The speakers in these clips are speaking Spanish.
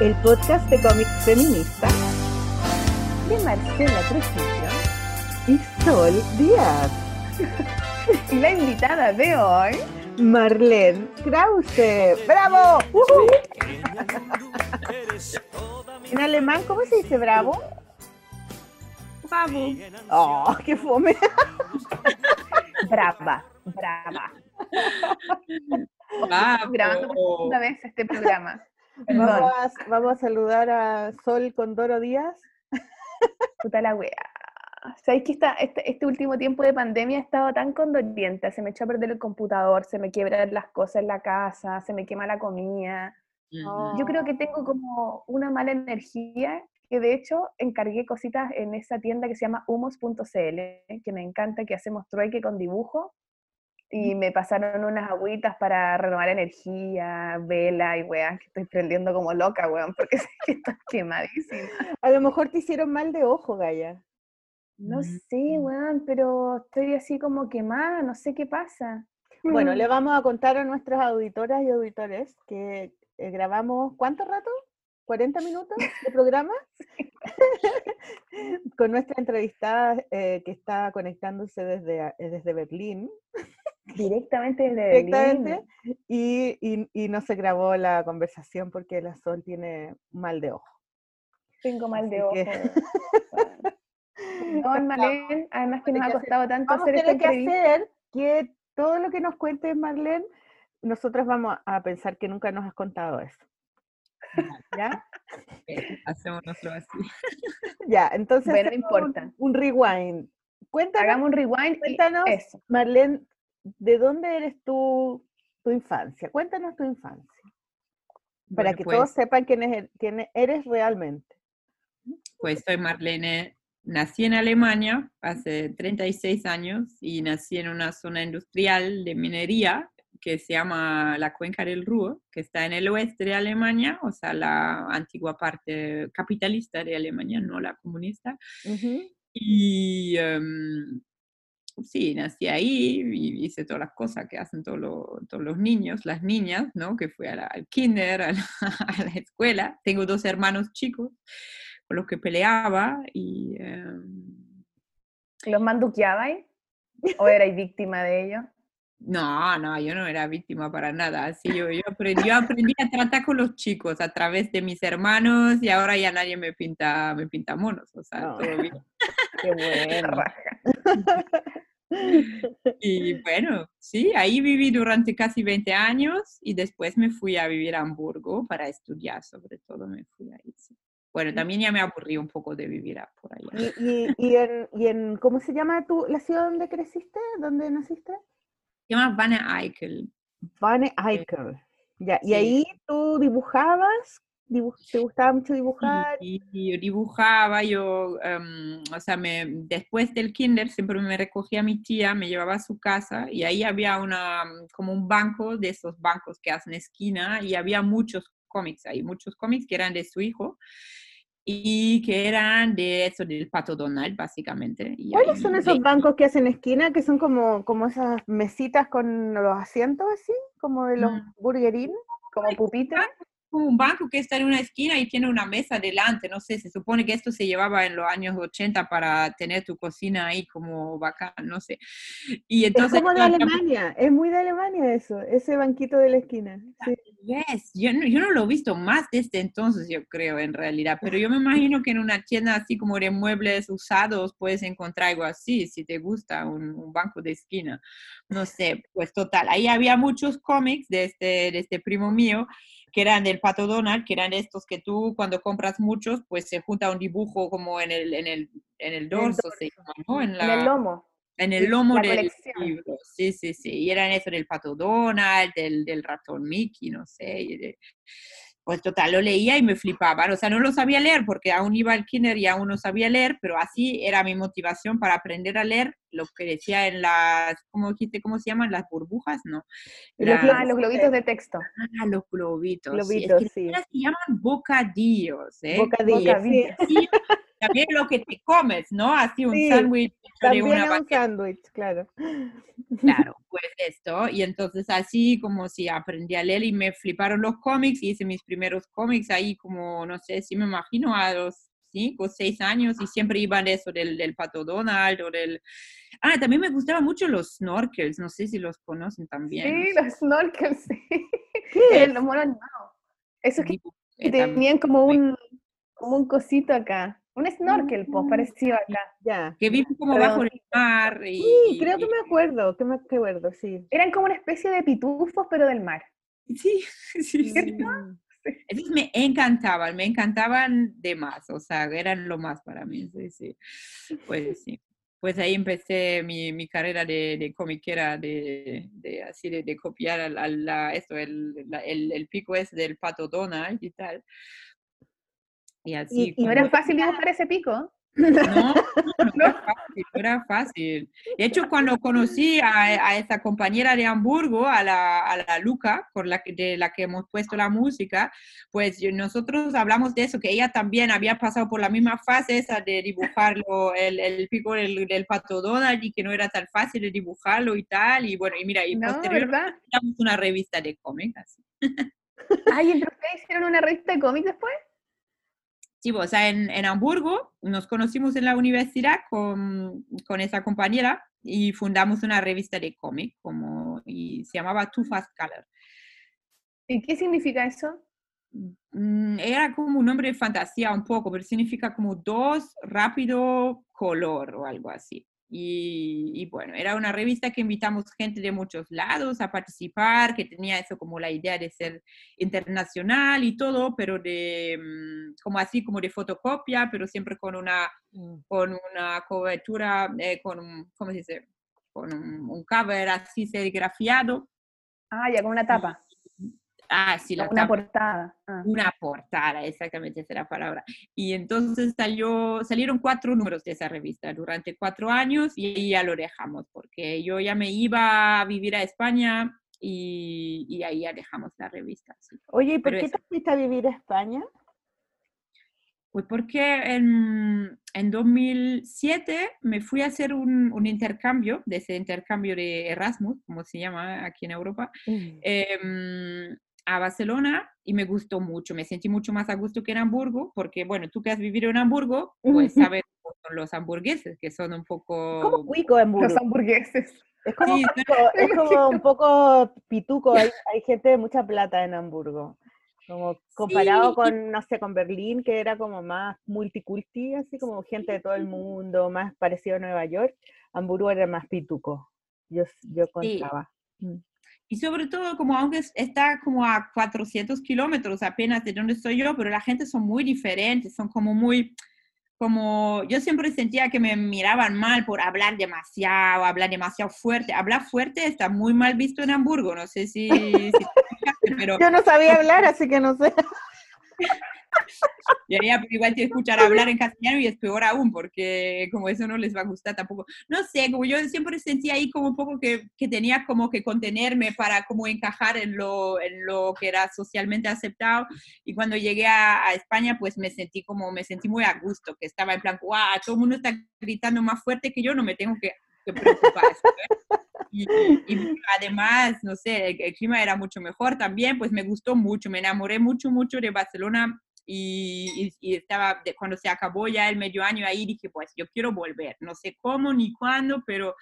el podcast de cómics feminista de Marcela Trujillo y Sol Díaz. y la invitada de hoy, Marlene Krause. ¡Bravo! en alemán, ¿cómo se dice bravo? Bravo. ¡Oh, qué fome! brava, brava. Bravo. Grabando por segunda vez este programa. Vamos a, vamos a saludar a Sol Condoro Díaz. Puta la wea. ¿Sabéis que esta, este, este, último tiempo de pandemia he estado tan condoliente? Se me echó a perder el computador, se me quiebran las cosas en la casa, se me quema la comida. Yo creo que tengo como una mala energía que de hecho encargué cositas en esa tienda que se llama humos.cl, que me encanta, que hacemos trueque con dibujo y me pasaron unas agüitas para renovar energía, vela y weón, que estoy prendiendo como loca, weón, porque sé que estoy quemadísima. A lo mejor te hicieron mal de ojo, Gaya. No sé, weón, pero estoy así como quemada, no sé qué pasa. Bueno, le vamos a contar a nuestras auditoras y auditores que eh, grabamos, ¿cuánto rato? ¿40 minutos de programa? Con nuestra entrevistada eh, que está conectándose desde, desde Berlín. Directamente desde Directamente, y, y, y, no se grabó la conversación porque la Sol tiene mal de ojo. Tengo mal de ojo. no, Marlene, además que nos ha costado tanto hacer esta que hacer que todo lo que nos cuente Marlene, nosotros vamos a pensar que nunca nos has contado eso. ¿Ya? Hacémonoslo así. Ya, entonces. Bueno, no importa. Un, un rewind. Cuéntanos, Hagamos un rewind. Cuéntanos, eso. Marlene, ¿de dónde eres tú, tu infancia? Cuéntanos tu infancia. Para Bueno, que pues, todos sepan quién, es, quién eres realmente. Pues soy Marlene, nací en Alemania hace 36 años y nací en una zona industrial de minería que se llama la Cuenca del Ruhr, que está en el oeste de Alemania, o sea, la antigua parte capitalista de Alemania, no la comunista. Y em, sí, nací ahí y hice todas las cosas que hacen todos los, todos los niños, las niñas, ¿no? Que fui a la- al kinder, a la, a la escuela. Tengo dos hermanos chicos con los que peleaba y... em, ¿Los manduqueabais? ¿O erais víctima de ellos? No, no, yo no era víctima para nada. Así yo, yo, aprendí, yo aprendí a tratar con los chicos a través de mis hermanos y ahora ya nadie me pinta, me pinta monos, o sea, No. todo bien. Qué bueno. Raja. Y bueno, sí, ahí viví durante casi 20 años y después me fui a vivir a Hamburgo para estudiar, sobre todo me fui ahí. sí. Bueno, también ya me aburrí un poco de vivir por allá. ¿Y, y, y en, y en- cómo se llama tu, la ciudad donde creciste? ¿Dónde naciste? Se llama Vanne Eickel. Bane Eichel. Ya, y Sí. ahí tú dibujabas, Dibu- ¿te gustaba mucho dibujar? Y, y yo dibujaba, yo, em, o sea, me, después del kinder siempre me recogía mi tía, me llevaba a su casa y ahí había una, como un banco de esos bancos que hacen esquina y había muchos cómics ahí, muchos cómics que eran de su hijo y que eran de eso, del Pato Donald, básicamente. Y ¿Cuáles son esos bancos que hacen esquina, que son como, como esas mesitas con los asientos así, como de los Mm. burgerín? ¿Como pupita? Como un banco que está en una esquina y tiene una mesa delante, no sé, se supone que esto se llevaba en los años 80 para tener tu cocina ahí como bacán, no sé. Y Es entonces... como de Alemania, es muy de Alemania eso, ese banquito de la esquina. sí. Yes, yo no, yo no lo he visto más desde entonces, yo creo, en realidad, pero yo me imagino que en una tienda así como de muebles usados puedes encontrar algo así, si te gusta, un, un banco de esquina. No sé, pues total, ahí había muchos cómics de este, de este primo mío que eran del Pato Donald, que eran estos que tú cuando compras muchos, pues se junta un dibujo como en el, en el, en el dorso, se llama, ¿no? En, En la, el lomo. en el lomo del libro. Sí, sí, sí. Y eran eso del pato Donald, del, del ratón Mickey, no sé. Pues total, lo leía y me flipaban. O sea, no lo sabía leer porque aún iba al kinder y aún no sabía leer, pero así era mi motivación para aprender a leer lo que decía en las, ¿cómo dijiste? ¿Cómo se llaman? Las burbujas, ¿no? Las- Ah, los globitos de texto. ah, los globitos. sí. Globitos, es que sí. se llaman bocadillos, ¿eh? Bocadillo, sí. También lo que te comes, ¿no? Así un Sí, sándwich de También una un sándwich, claro. Claro, pues esto. y entonces así como si aprendí a leer y me fliparon los cómics y hice mis primeros cómics ahí como, no sé, si me imagino a los cinco o seis años y siempre iban eso del, del pato Donald o del... Ah, también me gustaban mucho los snorkels, no sé si los conocen también. Sí, los snorkels, sí. ¿Qué El mono animado. Esos que tam- tenían como un, como un cosito acá. Un snorkel, pues, parecido acá. Ya. que viven como Pero- bajo el mar y... Sí, creo que me acuerdo, que me acuerdo, sí. Eran como una especie de pitufos, pero del mar. Sí, sí, sí. Mm. Esos me encantaban, me encantaban de más, o sea, eran lo más para mí, sí, sí. Pues sí. Pues ahí empecé mi, mi carrera de, de comiquera, de, de así, de, de copiar al, al- la- esto, el, la- el, el pico es del pato Donald y tal. Y así. y No como- era fácil dibujar ese pico. no, no, no era fácil, no era fácil. De hecho, cuando conocí a, a esa compañera de Hamburgo, a la, a la Luca, con la de la que hemos puesto la música, pues nosotros hablamos de eso, que ella también había pasado por la misma fase esa de dibujarlo, el, el pico del, del pato Donald, y que no era tan fácil de dibujarlo y tal. Y bueno, y mira, y No, posteriormente una revista de cómics. Ay, ¿entre ustedes hicieron una revista de cómics después? Sí, o sea, en, en Hamburgo nos conocimos en la universidad con, con esa compañera y fundamos una revista de cómic como, y se llamaba Too Fast Color. ¿Y qué significa eso? Mm, Era como un nombre de fantasía un poco, pero significa como dos rápido color o algo así. Y, y bueno, era una revista que invitamos gente de muchos lados a participar, que tenía eso como la idea de ser internacional y todo, pero de mm, como así como de fotocopia, pero siempre con una Mm. con una cobertura, eh, con un, ¿cómo se dice? Con un, un cover así serigrafiado. Ah, ya, con una tapa. Ah, sí, la una tapa. portada. Ah. Una portada, exactamente esa es la palabra. Y entonces salió, salieron cuatro números de esa revista durante cuatro años y ahí ya lo dejamos, porque yo ya me iba a vivir a España y, y ahí ya dejamos la revista. sí. Oye, ¿y por Pero qué te fuiste a vivir a España? Pues porque en, en 2007 me fui a hacer un, un intercambio, de ese intercambio de Erasmus, como se llama aquí en Europa, a Barcelona y me gustó mucho, me sentí mucho más a gusto que en Hamburgo, porque bueno, tú que has vivido en Hamburgo, pues sabes son los hamburgueses, que son un poco... ¿Cómo cuico en Los hamburgueses. Es como, Sí, es como un poco pituco, hay, hay gente de mucha plata en Hamburgo. Como comparado Sí. con, no sé, con Berlín, que era como más multiculti, así como gente de todo el mundo, más parecido a Nueva York, Hamburgo era más pituco. Yo, yo contaba. Mm. Y sobre todo, como aunque es- está como a 400 kilómetros apenas de donde estoy yo, pero la gente son muy diferentes, son como muy, como, yo siempre sentía que me miraban mal por hablar demasiado, hablar demasiado fuerte. Hablar fuerte está muy mal visto en Hamburgo, no sé si, si pero Yo no sabía hablar, así que no sé. ya, pero igual te escuchar hablar en castellano y es peor aún, porque como eso no les va a gustar tampoco. No sé, como yo siempre sentía ahí como un poco que, que tenía como que contenerme para como encajar en lo, en lo que era socialmente aceptado. Y cuando llegué a, a España, pues me sentí como, me sentí muy a gusto, que estaba en plan, guau, todo el mundo está gritando más fuerte que yo, no me tengo que, que preocupar. Y, y además, no sé, el, el clima era mucho mejor también, pues me gustó mucho, me enamoré mucho, mucho de Barcelona y, y- y estaba, de- cuando se acabó ya el medio año ahí, dije, pues yo quiero volver, no sé cómo ni cuándo, pero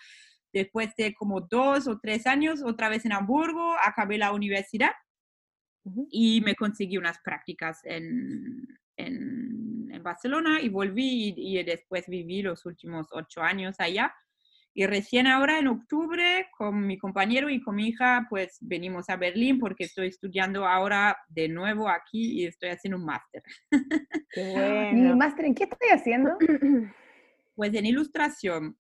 después de como dos o tres años, otra vez en Hamburgo, acabé la universidad y me conseguí unas prácticas en, en, en Barcelona y volví y, y después viví los últimos ocho años allá. Y recién ahora en octubre con mi compañero y con mi hija pues venimos a Berlín porque estoy estudiando ahora de nuevo aquí y estoy haciendo un máster. Qué ¿Y bueno. máster en qué estoy haciendo? Pues en ilustración,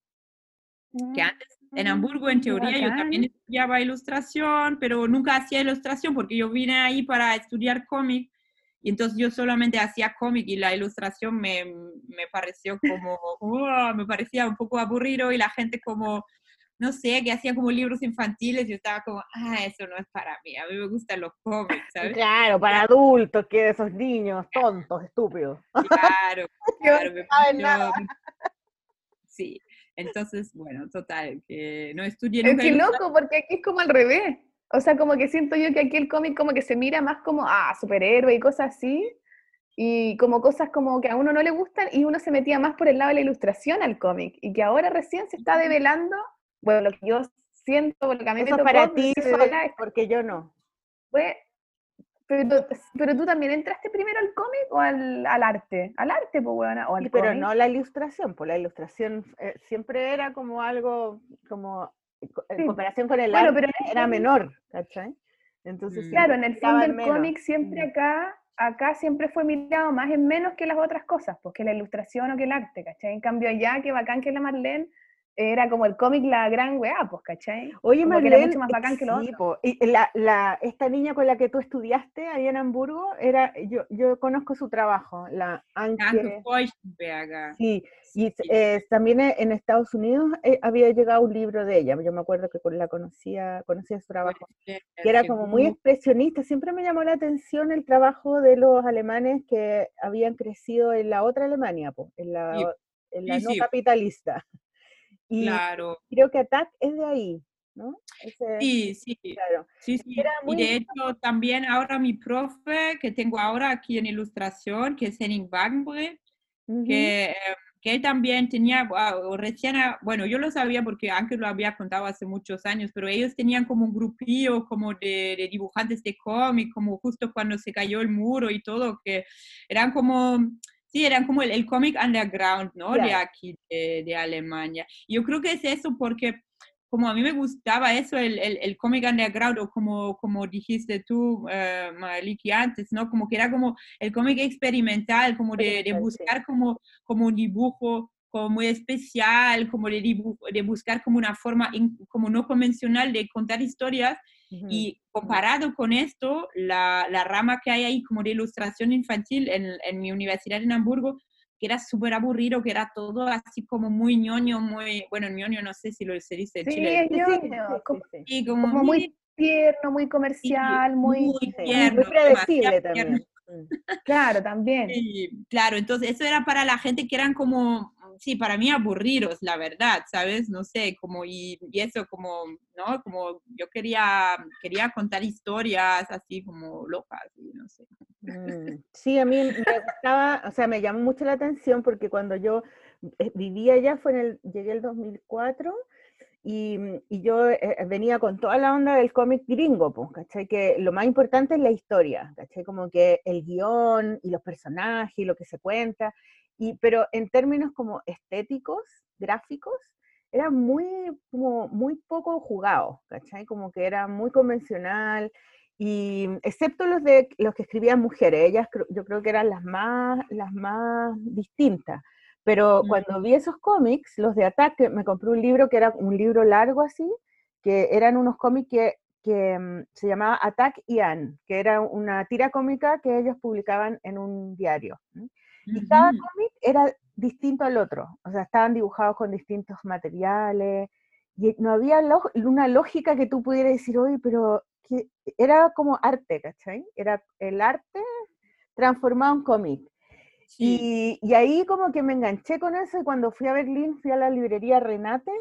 que Mm, antes en Hamburgo en teoría yo también estudiaba ilustración, pero nunca hacía ilustración porque yo vine ahí para estudiar cómic y entonces yo solamente hacía cómic y la ilustración me, me pareció como, me parecía un poco aburrido y la gente como, no sé, que hacía como libros infantiles, yo estaba como, ah, eso no es para mí, a mí me gustan los cómics, ¿sabes? Claro, para adultos, que esos niños tontos, estúpidos. Claro, claro, me pareció-. Sí. Entonces, bueno, total, que no estudié nunca. Es que loco, porque aquí es como al revés. O sea, como que siento yo que aquí el cómic como que se mira más como, ah, superhéroe y cosas así, y como cosas como que a uno no le gustan, y uno se metía más por el lado de la ilustración al cómic, y que ahora recién se está develando, bueno, lo que yo siento, porque a mí Eso para ti, porque yo no. Pues, pero, pero tú también entraste primero al cómic o al, al, arte? Al arte, pues, bueno, o al Pero no la ilustración, pues la ilustración eh, siempre era como algo, como en comparación con el arte, pero era menor, ¿cachai? Entonces, mm. claro, en el fondo del cómic siempre acá, acá siempre fue mirado más en menos que las otras cosas, pues que la ilustración o que el arte, ¿cachai? En cambio allá, que bacán que la Marlene, era como el cómic la gran weá, pues, ¿cachai? Oye, Marlene, era mucho más bacán que lo otro. Y la, la, esta niña con la que tú estudiaste ahí en Hamburgo, era, yo, yo conozco su trabajo, la Anke. Sí, y eh, también en Estados Unidos eh, había llegado un libro de ella, yo me acuerdo que la conocía, conocía su trabajo, que era como muy expresionista, siempre me llamó la atención el trabajo de los alemanes que habían crecido en la otra Alemania, pues, en la, en la no capitalista. Y claro. creo que Attack es de ahí, ¿no? sí, sí. Claro. sí, sí. y de hecho también ahora mi profe que tengo ahora aquí en ilustración, que es Henning Wagenbrück, que, em, que, él también tenía, wow, recién, bueno, yo lo sabía porque Ángel lo había contado hace muchos años, pero ellos tenían como un grupillo como de, de dibujantes de cómic, como justo cuando se cayó el muro y todo, que eran como Sí, eran como el, cómic underground, ¿no? De aquí, de, Alemania. Yo creo que es eso porque como a mí me gustaba eso, el, el, cómic underground, o como, como dijiste tú, uh, Maliki, antes, ¿no? Como que era como el cómic experimental, como de, de buscar como, como un dibujo como muy especial, como de, de buscar como una forma como no convencional de contar historias y comparado con esto, la, la, rama que hay ahí como de ilustración infantil en, en mi universidad en Hamburgo, que era súper aburrido, que era todo así como muy ñoño, muy, bueno, ñoño no sé si lo se dice en sí, Chile. ñoño, como, como, muy, tierno, muy comercial, muy, muy, tierno, muy predecible también. Mm. Claro, también. claro, entonces eso era para la gente que eran como sí, para mí aburridos, la verdad, ¿sabes? No sé, como, y, eso como, ¿no? Como yo quería, quería contar historias así como locas, no sé. Mm, sí, a mí me gustaba, o sea, me llamó mucho la atención porque cuando yo eh, vivía allá, fue en el, llegué el 2004, y, y, yo eh, venía con toda la onda del cómic gringo, pues, ¿cachai? Que lo más importante es la historia, ¿cachai? Como que el guion y los personajes y lo que se cuenta, pero en términos como estéticos, gráficos, era muy, como muy poco jugado, ¿cachai? Como que era muy convencional, y excepto los de los que escribían mujeres, ellas yo creo que eran las más, las más distintas. Pero cuando vi esos cómics, los de Attack, me compré un libro que era un libro largo así, que eran unos cómics que, que mm, se llamaba Attack y Anne, que era una tira cómica que ellos publicaban en un diario. Y cada cómic era distinto al otro, o sea, estaban dibujados con distintos materiales, y no había una lógica que tú pudieras decir, oye, pero que era como arte, ¿cachai? Era el arte transformado en cómic. Y, y, ahí como que me enganché con eso y cuando fui a Berlín fui a la librería Renate,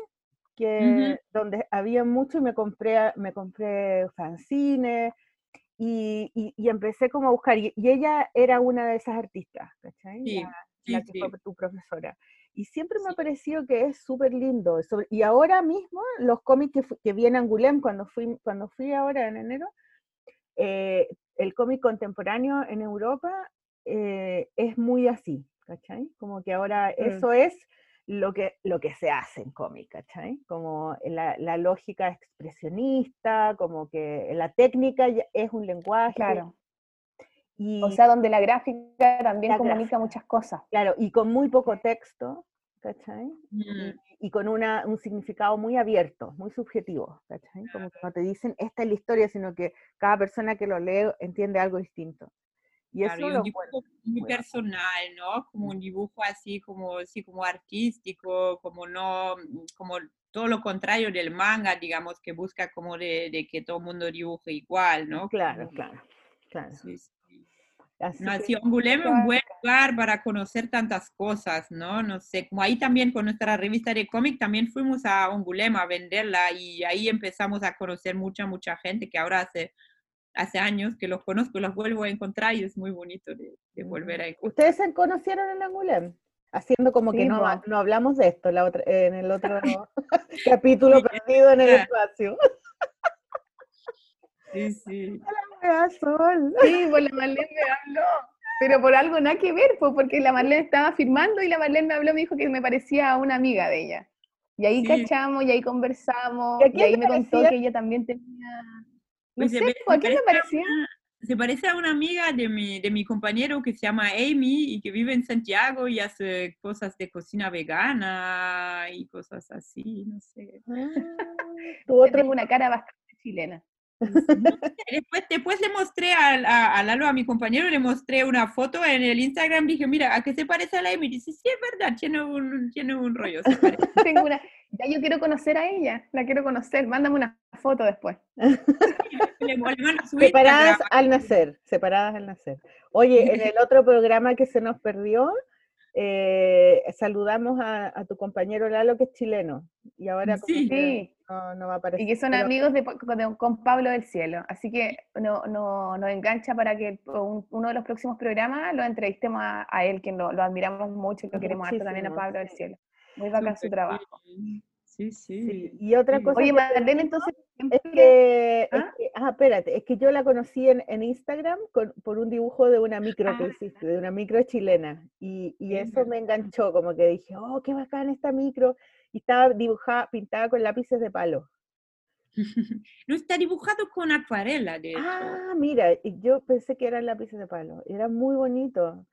que, donde había mucho y me compré, me compré fanzines, y, y, empecé como a buscar, y, ella era una de esas artistas, ¿cachai? la, que fue tu profesora. Y siempre me ha parecido que es súper lindo. Y ahora mismo, los cómics que, que vi en Angoulême, cuando fui, cuando fui ahora en enero, eh, el cómic contemporáneo en Europa eh, es muy así, ¿cachai? Como que ahora mm. eso es lo que, lo que se hace en cómic, ¿cachai? Como la, la, lógica expresionista, como que la técnica es un lenguaje. Claro. Y, o sea, donde la gráfica también comunica muchas cosas. Claro, y con muy poco texto, ¿cachai? Mm. Y, con una, un significado muy abierto, muy subjetivo, ¿cachai? Como que no te dicen esta es la historia, sino que cada persona que lo lee entiende algo distinto. Y eso un dibujo muy personal, ¿no? Como un dibujo así como, así como artístico, como no, mm, como todo lo contrario del manga, digamos, que busca como de, que todo el mundo dibuje igual, ¿no? Claro, claro, claro. Así No, sí, es un buen lugar para conocer tantas cosas, ¿no? No sé, como ahí también con nuestra revista de cómic también fuimos a Angoulême a venderla y ahí empezamos a conocer mucha, mucha gente que ahora hace, hace años que los conozco, los vuelvo a encontrar y es muy bonito de, de volver a encontrar. ¿Ustedes se conocieron en Angoulême? Haciendo como que no, no hablamos de esto la otra- en el otro capítulo perdido en el espacio. Sí, sí. Wea, Sol. Sí, pues la Marlene me habló. Pero por algo nada que ver, pues porque la Marlene estaba firmando y la Marlene me habló, me dijo que me parecía una amiga de ella. Y ahí Sí. cachamos, y ahí conversamos, ¿Y ahí me contó que ella también tenía... No se sé, ve- pues, ¿a se quién parecía? una- se parece a una amiga de mi, de mi compañero que se llama Amy y que vive en Santiago y hace cosas de cocina vegana y cosas así, no sé. Tu Yo otro tengo una cara bastante chilena. Después, después le mostré a, a Lalo, a mi compañero, le mostré una foto en el Instagram, dije, mira, ¿a qué se parece a la Amy? Dice, sí, es verdad, tiene un, tiene un rollo. se parece". Tengo una... Ya yo quiero conocer a ella, la quiero conocer. Mándame una foto después. Le- Separadas al nacer, separadas al nacer. Oye, en el otro programa que se nos perdió, eh, saludamos a, a tu compañero Lalo, que es chileno, y ahora Sí. no, no va a aparecer. y que son pero- amigos de, con, con Pablo del Cielo. Así que no, no, nos engancha para que un- uno de los próximos programas lo entrevistemos a, a él, que lo, lo admiramos mucho y lo queremos harto también a Pablo del. Cielo. Muy bacán su trabajo. Sí, sí. Sí, Y otra Sí. cosa Oye, que- Marlene, entonces Es que, es ¿Ah? que- ah, espérate, es que yo la conocí en, en Instagram con- por un dibujo de una micro que Ah. hiciste, de una micro chilena, y, y eso me enganchó, como que dije, oh, qué bacán esta micro, y estaba dibujada, pintada con lápices de palo. No está dibujado con acuarela, de hecho. Ah, mira, yo pensé que eran lápices de palo, era muy bonito.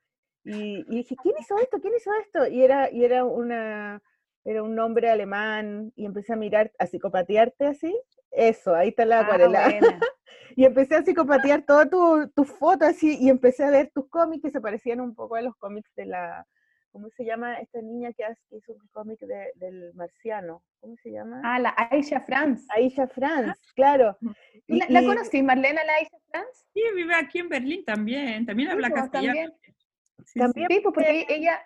Y, y dije, ¿quién hizo esto? ¿Quién hizo esto? Y era, y era una, era un nombre alemán, y empecé a mirar, a psicopatearte así. Eso, ahí está la Ah, acuarela. buena. Y empecé a psicopatear todas tus tu fotos así y empecé a ver tus cómics que se parecían un poco a los cómics de la, ¿cómo se llama esta niña que, hace- que hizo un cómic de- del marciano? ¿Cómo se llama? Ah, la Aisha Franz. Aisha Franz, claro. ¿Tú Y- ¿La, la y- conocí, Marlene, la Aisha Franz? Sí, vive aquí en Berlín también. También Sí, habla pues, castellano. también. Sí, También Sí, pues porque ella,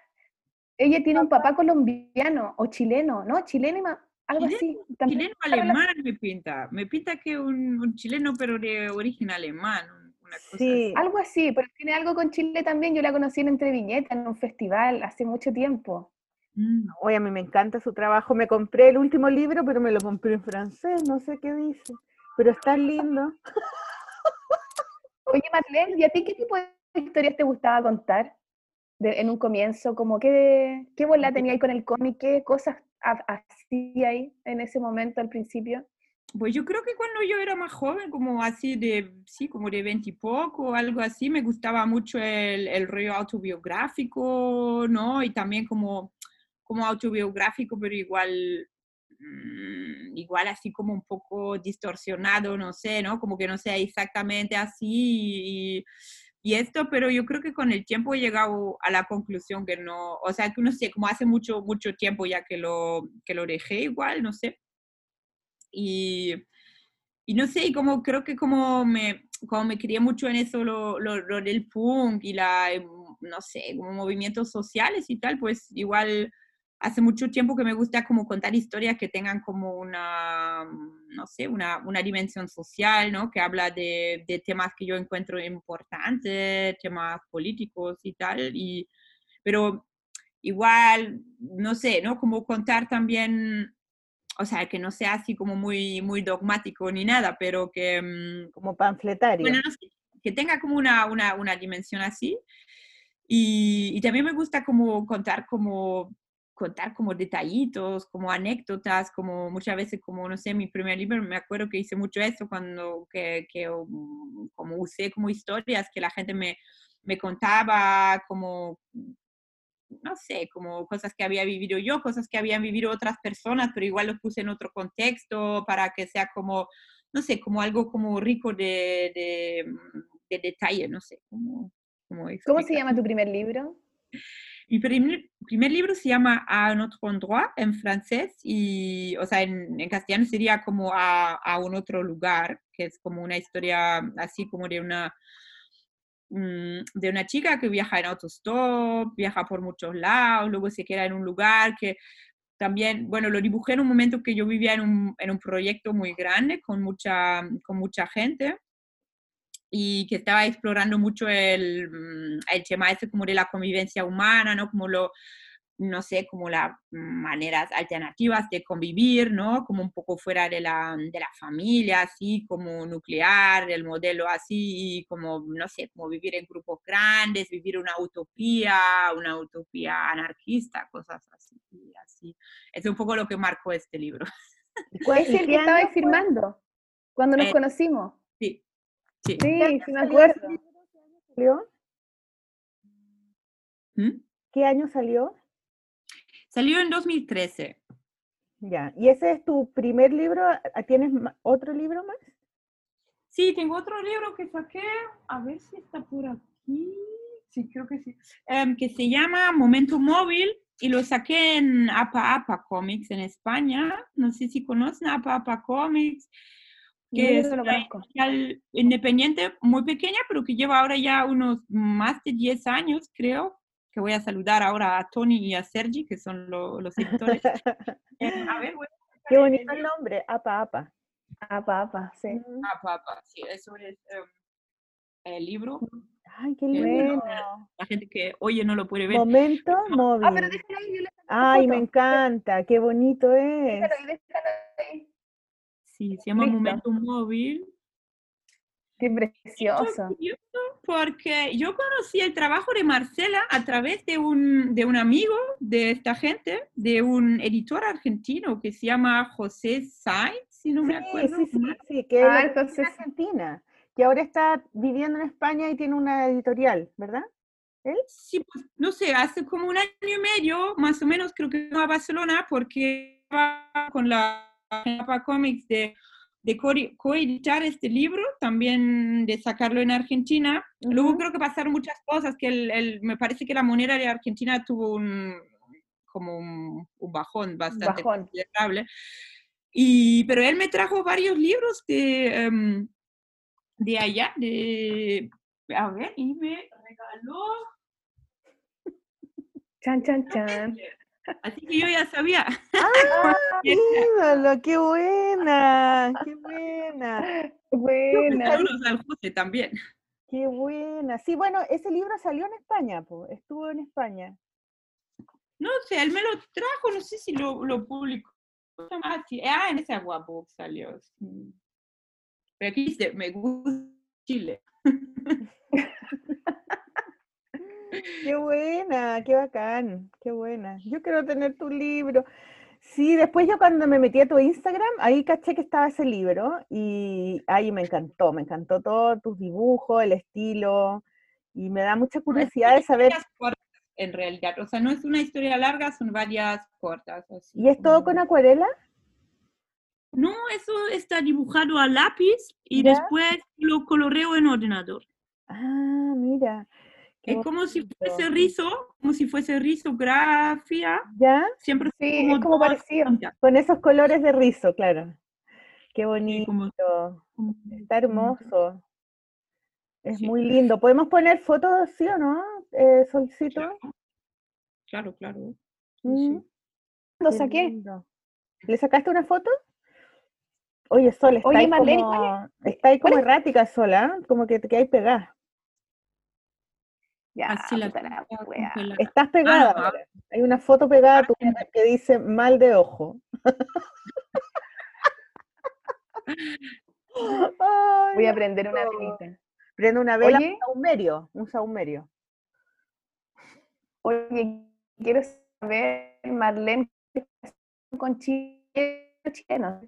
ella tiene un papá colombiano o chileno, ¿no? Chileno algo Chileno, así. También Chileno alemán me pinta. Me pinta que un, un chileno, pero de origen alemán. un- Una cosa Sí, Algo así, pero tiene algo con Chile también. Yo la conocí en Entre Viñetas, en un festival, hace mucho tiempo. Mm. oye, a mí me encanta su trabajo. Me compré el último libro, pero me lo compré en francés, no sé qué dice. Pero está lindo. Oye, Marlene, ¿y a ti qué tipo de historias te gustaba contar de- en un comienzo? Como qué, qué bola tenía ahí con el cómic? ¿Qué cosas ha- hacía ahí en ese momento al principio? Pues yo creo que cuando yo era más joven, como así de, sí, como de 20 y poco, algo así, me gustaba mucho el, el rollo autobiográfico, ¿no? Y también como, como autobiográfico, pero igual, mm, igual así como un poco distorsionado, no sé, ¿no? Como que no sea exactamente así y, y esto, pero yo creo que con el tiempo he llegado a la conclusión que no, o sea, que no sé, como hace mucho, mucho tiempo ya que lo, que lo dejé igual, no sé. Y, y no sé, y como creo que como me, como me crié mucho en eso, lo, lo, lo del punk y la, em, no sé, como movimientos sociales y tal, pues igual hace mucho tiempo que me gusta como contar historias que tengan como una, no sé, una, una dimensión social, ¿no? Que habla de, de temas que yo encuentro importantes, temas políticos y tal, y, pero igual, no sé, ¿no? Como contar también o sea, que no sea así como muy, muy dogmático ni nada, pero que, mm, Como panfletario. bueno, no sé, que tenga como una, una, una dimensión así. Y, y también me gusta como contar como contar como detallitos, como anécdotas, como muchas veces, como no sé, mi primer libro, me acuerdo que hice mucho eso cuando, que, que um, como usé como historias que la gente me, me contaba, como no sé, como cosas que había vivido yo, cosas que habían vivido otras personas, pero igual los puse en otro contexto para que sea como, no sé, como algo como rico de, de, de detalle, no sé, como, como ¿Cómo se llama tu primer libro? Mi primer, primer libro se llama A un otro endroit en francés y, o sea, en, en castellano sería como a, a un otro lugar, que es como una historia así como de una mm, de una chica que viaja en autostop, viaja por muchos lados, luego se queda en un lugar que también, bueno, lo dibujé en un momento que yo vivía en un, en un proyecto muy grande con mucha, con mucha gente y que estaba explorando mucho el, mm, el tema ese como de la convivencia humana, ¿no? Como lo, no sé, como las maneras alternativas de convivir, ¿no? Como un poco fuera de la, de la familia, así como nuclear, el modelo así, como, no sé, como vivir en grupos grandes, vivir una utopía, una utopía anarquista, cosas así. así. Es un poco lo que marcó este libro. ¿Cuál es el que estabais firmando cuando nos Eh, conocimos? Sí, sí. Sí, me acuerdo. ¿Salió? ¿Mm? ¿Qué año salió? Salió en 2013. Ya. ¿Y ese es tu primer libro? ¿Ah, ¿Tienes otro libro más? Sí, tengo otro libro que saqué, a ver si está por aquí. Sí, creo que sí. Em, que se llama Momento Móvil y lo saqué en Apa Apa Comics en España. No sé si conocen Apa Apa Comics, que es no una independiente muy pequeña, pero que lleva ahora ya unos más de 10 años, creo. Que voy a saludar ahora a Tony y a Sergi, que son lo- los editores. Em, a ver, voy a sacar Qué bonito el nombre, Apa Apa. Ah, papá, sí. Mm. Apa Apa, sí, eso es em, el libro. Ay, qué Qué lindo. bueno. La gente que oye no lo puede ver. Momento Ah, pero móvil. déjalo ahí, yo le Ay, me encanta, qué bonito es. Déjalo ahí, déjalo ahí. Sí, se llama Listo. Momento Móvil. Qué es precioso. Porque yo conocí el trabajo de Marcela a través de un, de un amigo de esta gente, de un editor argentino que se llama José Sainz, si no me Sí, acuerdo. sí, sí, sí, que Ah, es entonces- Argentina, que ahora está viviendo en España y tiene una editorial, ¿verdad? Sí, pues no sé, hace como un año y medio, más o menos, creo que vino a Barcelona porque estaba con la Japa Comics de, de co- coeditar este libro, también de sacarlo en Argentina. Luego creo que pasaron muchas cosas, que el, el- me parece que la moneda de Argentina tuvo un como un, un bajón bastante Bajón. considerable. Y, pero él me trajo varios libros de, em, de allá, de, a ver, y me regaló Chan, chan, chan. Así que yo ya sabía. ¡Ah, ídolo! ¡Qué buena! ¡Qué buena! Buena. Saludos al José también. ¡Qué buena! Sí, bueno, ese libro salió en España, po, estuvo en España. No sé, él me lo trajo, no sé si lo, lo publicó. Ah, sí, ah, en ese Aguabook salió. sí. Pero aquí dice, me gusta Chile. ¡Qué buena! ¡Qué bacán! ¡Qué buena! Yo quiero tener tu libro. Sí, después yo cuando me metí a tu Instagram, ahí caché que estaba ese libro y ahí me encantó, me encantó todo, tus dibujos, el estilo y me da mucha curiosidad de saber, cortas, en realidad, o sea, no es una historia larga, son varias cortas. así ¿y es todo con acuarela? No, eso está dibujado a lápiz y ¿Ya? después lo coloreo en ordenador. Ah, mira. Es como si fuese rizo, como si fuese risografía. ¿Ya? Siempre Sí, es como parecido. Con esos colores de rizo, claro. Qué sí, bonito. como- como- Está hermoso. Es Sí. muy lindo. ¿Podemos poner fotos, sí o no? Eh, Solcito. Claro, claro. claro. Sí, Mm, sí. Lo qué saqué. lindo. ¿Le sacaste una foto? Oye, Sol, está Oye, ahí Marlene, como, está ahí como errática, Sola, como que te quedáis pegada. Ya, Así la la wea. Estás pegada no, ahora. Hay una foto pegada tuya que dice mal de ojo. Ay, Voy a prender una velita. Prende una vela, Oye. un saumerio, un saumerio. Oye, quiero saber, Marlene, ¿qué pasa con Chile chileno?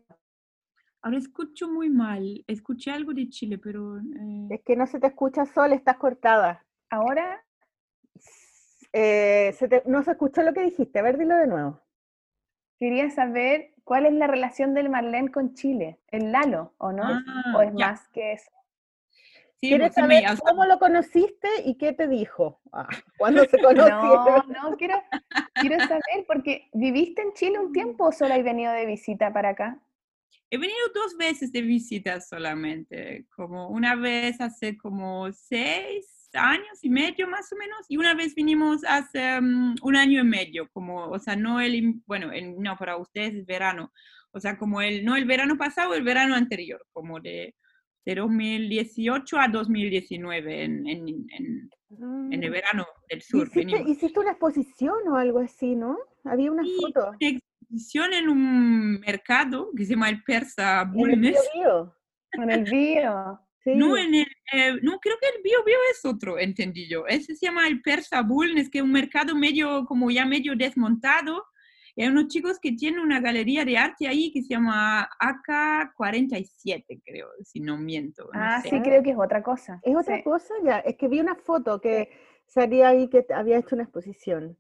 Ahora escucho muy mal. Escuché algo de Chile, pero... eh, Es que no se te escucha Sol, estás cortada. Ahora, Eh, se te- no se escuchó lo que dijiste, a ver, dilo de nuevo. quería saber cuál es la relación del Marlene con Chile, el Lalo, ¿o no? ah, ¿O es ya. más que eso? Sí, ¿Quieres pues me- saber o sea, cómo lo conociste y qué te dijo? Ah, ¿Cuándo se No, conocieron? no, quiero, quiero saber, porque ¿viviste en Chile un tiempo o solo has venido de visita para acá? He venido dos veces de visita solamente, como una vez hace como seis, años y medio más o menos, y una vez vinimos hace mm, un año y medio, como, o sea, no el, bueno, no, para ustedes es verano, o sea, como el, no el verano pasado, el verano anterior, como de, de 2018 a 2019, en, en, en, en el mm. verano del sur. ¿Hiciste, hiciste, una exposición o algo así, ¿no? Había una foto. Una exposición en un mercado que se llama el Persa Bulnes. En el No, en el, eh, no, creo que el bio bio es otro, entendí yo. Ese se llama el Persa que es un mercado medio, como ya medio desmontado. Y hay unos chicos que tienen una galería de arte ahí que se llama AK47, creo, si no miento. ah, sí, creo que es otra cosa. ¿Es otra cosa? Ya, es que vi una foto que salía ahí que había hecho una exposición.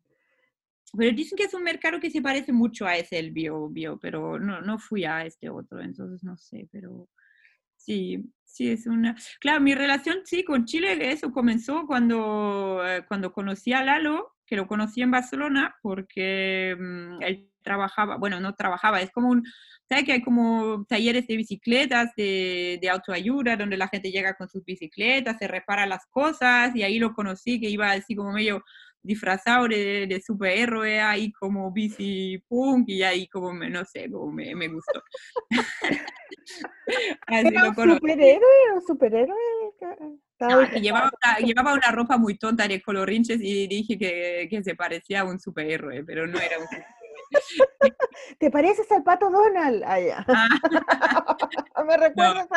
Pero dicen que es un mercado que se parece mucho a ese, el bio, bio, pero no, no fui a este otro, entonces no sé, pero sí, sí, es una... Claro, mi relación, sí, con Chile, eso comenzó cuando, eh, cuando conocí a Lalo, que lo conocí en Barcelona, porque mm, él trabajaba, bueno, no trabajaba, es como un, ¿sabes que hay como talleres de bicicletas, de, de, autoayuda, donde la gente llega con sus bicicletas, se repara las cosas, y ahí lo conocí, que iba así como medio disfrazado de, de superhéroe ahí como bici punk y ahí como, me, no sé, como me, me gustó. ¿Era un superhéroe o superhéroe? No, llevaba, una, llevaba una ropa muy tonta de colorinches y dije que, que se parecía a un superhéroe, pero no era un superhéroe. ¿Te pareces al pato Donald? Ah, Me recuerdas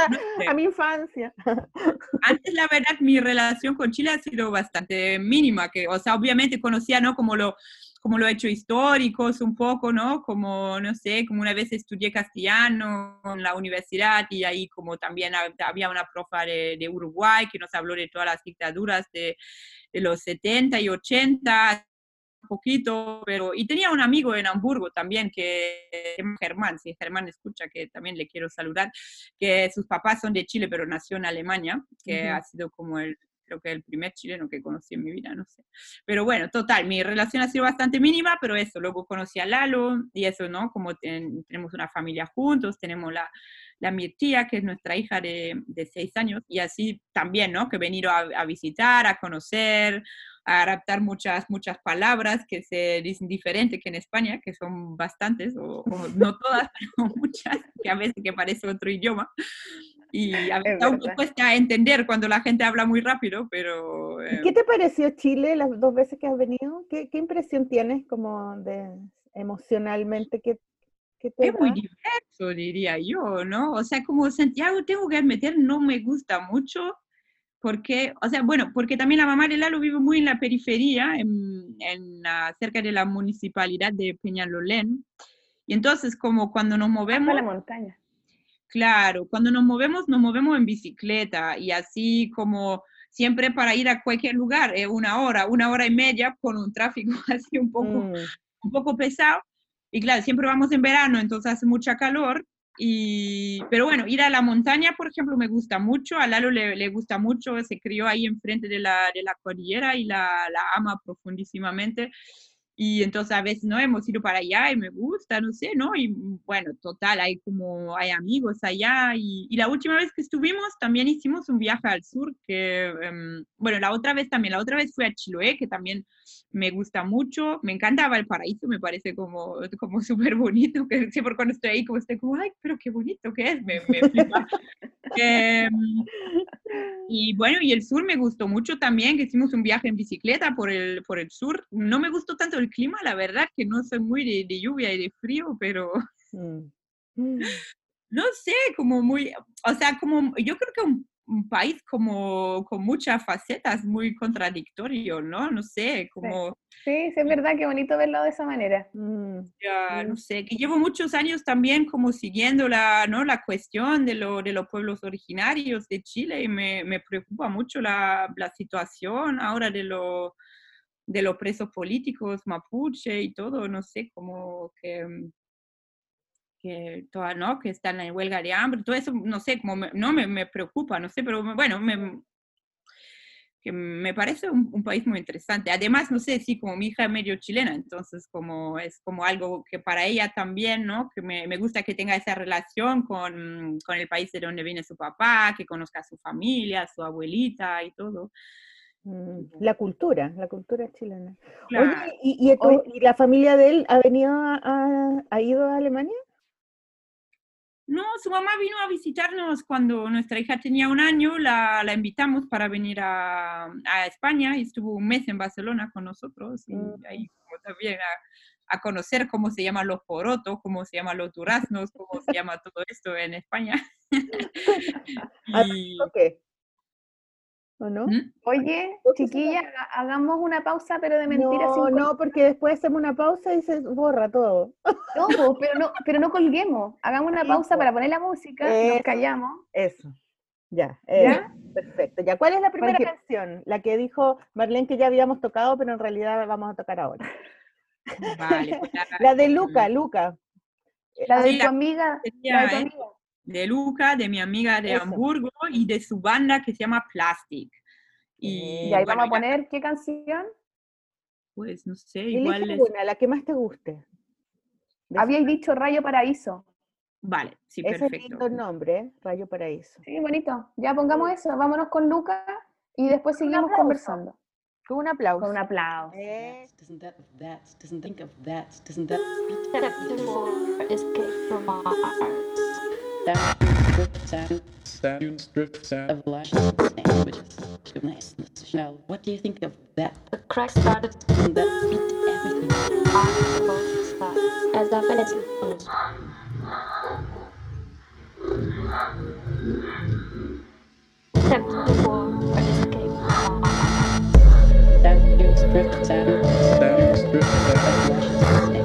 a, mi infancia. Antes, la verdad, mi relación con Chile ha sido bastante mínima, que, o sea, obviamente conocía, ¿no? Como lo, como lo he hecho históricos un poco, ¿no? Como, no sé, como una vez estudié castellano en la universidad y ahí como también había una profa de, de Uruguay que nos habló de todas las dictaduras de, de los 70 y 80, poquito, pero y tenía un amigo en Hamburgo también que Germán, si Germán escucha que también le quiero saludar, que sus papás son de Chile pero nació en Alemania, que ha sido como el creo que el primer chileno que conocí en mi vida, no sé. Pero bueno, total, mi relación ha sido bastante mínima, pero eso, luego conocí a Lalo y eso, ¿no? Como tenemos una familia juntos, tenemos la, la mi tía, que es nuestra hija de, de, seis años, y así también, ¿no? Que venir a, a visitar, a conocer, a adaptar muchas, muchas palabras que se dicen diferente que en España, que son bastantes, o, no todas, pero muchas, que a veces que parece otro idioma. Y a veces aún cuesta entender cuando la gente habla muy rápido, pero... ¿Qué eh, te pareció Chile las dos veces que has venido? ¿Qué, qué impresión tienes como de emocionalmente? ¿Qué, qué te es muy diverso, diría yo, ¿no? O sea, como Santiago tengo que admitir, no me gusta mucho, porque, o sea, bueno, porque también la mamá de Lalo vive muy en la periferia, en, en cerca de la municipalidad de Peñalolén. Y entonces, como cuando nos movemos... la montaña. Claro, cuando nos movemos, nos movemos en bicicleta y así como siempre para ir a cualquier lugar, es una hora, una hora y media con un tráfico así un poco, mm. un poco pesado. Y claro, siempre vamos en verano, entonces hace mucha calor y, pero bueno, ir a la montaña, por ejemplo, me gusta mucho. A Lalo le, le gusta mucho, se crió ahí enfrente de la, de la cordillera y la, la ama profundísimamente. Y entonces a veces no hemos ido para allá y me gusta, no sé, ¿no? Y bueno, total, hay como, hay amigos allá. Y, y la última vez que estuvimos también hicimos un viaje al sur, que, um, bueno, la otra vez también, la otra vez fui a Chiloé, que también me gusta mucho. Me encanta Valparaíso, me parece como, como súper bonito, que siempre cuando estoy ahí como estoy como, ay, pero qué bonito que es, me, me flipa. eh, y bueno, y el sur me gustó mucho también, que hicimos un viaje en bicicleta por el, por el sur. No me gustó tanto el clima, la verdad, que no soy muy de, de lluvia y de frío, pero... Mm. No sé, como muy, o sea, como yo creo que un un país como con muchas facetas, muy contradictorio, ¿no? No sé, como... Sí, sí, es verdad, qué bonito verlo de esa manera. Mm, ya, no sé, que llevo muchos años también como siguiendo la, ¿no? la cuestión de, lo, de los pueblos originarios de Chile y me, me preocupa mucho la, la, situación ahora de, lo, de los presos políticos mapuche y todo, no sé, como que que, toda, ¿no? que están en huelga de hambre, todo eso, no sé, como no me, me, preocupa, no sé, pero bueno, me, que me parece un, un, país muy interesante. Además, no sé, sí, como mi hija es medio chilena, entonces como es como algo que para ella también, ¿no? Que me, me gusta que tenga esa relación con, con, el país de donde viene su papá, que conozca a su familia, a su abuelita y todo. Mm, La cultura, la cultura chilena. Claro. Oye, ¿y, y Oye. y la familia de él ha venido a, a- ha ido a Alemania? No, su mamá vino a visitarnos cuando nuestra hija tenía un año, la, la invitamos para venir a, a España y estuvo un mes en Barcelona con nosotros y Mm. ahí como también a, a conocer cómo se llaman los porotos, cómo se llaman los duraznos, cómo se llama todo esto en España. Ah, y, ¿O qué? ¿O no? ¿Mm? Oye, ¿Por qué se chiquilla, hagamos una pausa, pero de mentiras No, sin no, porque después hacemos una pausa y se borra todo. No, pero no, pero no colguemos. Hagamos una pausa para poner la música, nos Eso. callamos. Eso. Ya, eh, ¿Ya? perfecto. Ya, ¿cuál es la primera canción? La que dijo Marlene que ya habíamos tocado, pero en realidad vamos a tocar ahora. Vale, pues la- La de Luca, Luca. La de Sí, tu la- amiga, la de tu ¿eh? amiga. De Luca, de mi amiga de Eso. Hamburgo y de su banda que se llama Plastic. Y Y ahí bueno, vamos a ya, poner qué canción. pues no sé, Elige igual es... una, la que más te guste. Habíais dicho Rayo Paraíso. Vale, sí, Ese es perfecto. lindo el nombre, ¿eh? Rayo Paraíso. Sí, bonito. Ya pongamos eso, vámonos con Luca y después Con seguimos conversando. Con un aplauso. Con un aplauso. Eh, sound strip sound of large languages Now, what do you think of that? The crack started and that beat everything. I as the minutes goes. Attempt before an escape. Sound strip sound sound strip sound of large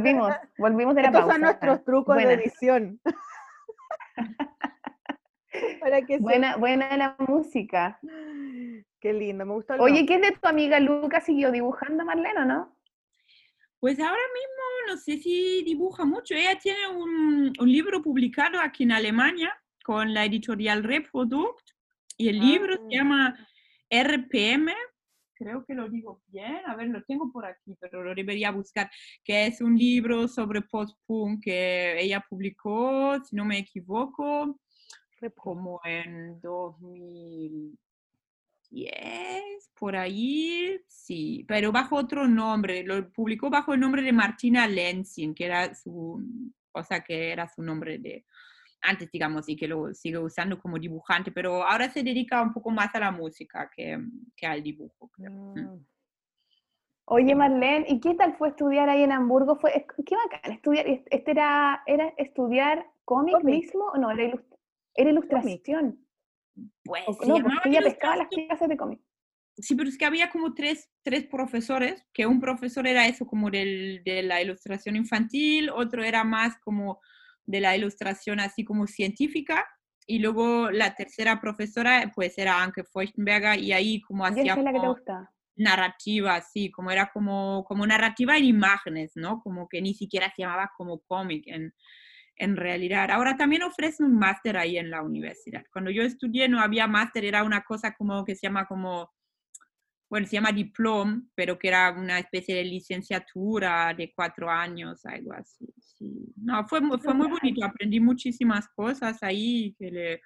Volvimos, volvimos de la Estos pausa. son nuestros trucos Buena. de edición. Para que se- Buena, buena la música. Qué lindo, me gustó el Oye. ¿qué es de tu amiga Luca? ¿Siguió dibujando Marlene o no? Pues ahora mismo no sé si dibuja mucho. Ella tiene un, un libro publicado aquí en Alemania con la editorial Reproduct y el libro se Ah. llama RPM. Creo que lo digo bien. A ver, lo tengo por aquí, pero lo debería buscar. Que es un libro sobre post-punk que ella publicó, si no me equivoco, como en 2010, por ahí, sí, pero bajo otro nombre, lo publicó bajo el nombre de Martina Lenzin, que era su, o sea, que era su nombre de antes, digamos, y que lo sigue usando como dibujante, pero ahora se dedica un poco más a la música que, que al dibujo. creo. Mm. Oye, Marlene, ¿y qué tal fue estudiar ahí en Hamburgo? Fue, qué bacán estudiar. est- Este era, era estudiar cómic, mismo o no? Era, era ilustración. Pues O- no, porque ella pescaba las clases de cómic. Sí, pero es que había como tres, tres profesores, que un profesor era eso, como del, de la ilustración infantil, otro era más como de la ilustración así como científica. Y luego la tercera profesora, pues era Anke Feuchtenberger, y ahí como ¿Y esa hacía es la que te como gusta? narrativa, sí, como era como, como narrativa en imágenes, ¿no? Como que ni siquiera se llamaba como cómic en, en realidad. Ahora también ofrecen un máster ahí en la universidad. Cuando yo estudié no había máster, era una cosa como que se llama como, bueno, se llama diploma, pero que era una especie de licenciatura de cuatro años, algo así. Sí. No, fue, fue muy bonito, aprendí muchísimas cosas ahí, que le,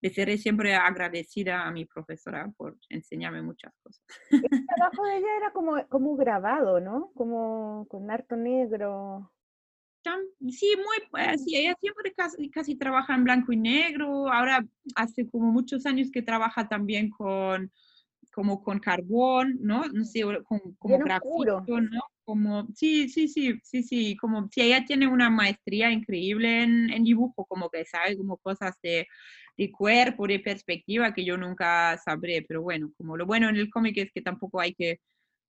le seré siempre agradecida a mi profesora por enseñarme muchas cosas. El trabajo de ella era como, como grabado, ¿no? Como con harto negro. Sí, muy, eh, sí, ella siempre casi, casi trabaja en blanco y negro. Ahora hace como muchos años que trabaja también con, como con carbón, ¿no? No sé, con, como grafito, ¿no? Como, sí, sí, sí, sí, sí, como, sí, ella tiene una maestría increíble en, en dibujo, como que sabe como cosas de, de cuerpo, de perspectiva que yo nunca sabré, pero bueno, como lo bueno en el cómic es que tampoco hay que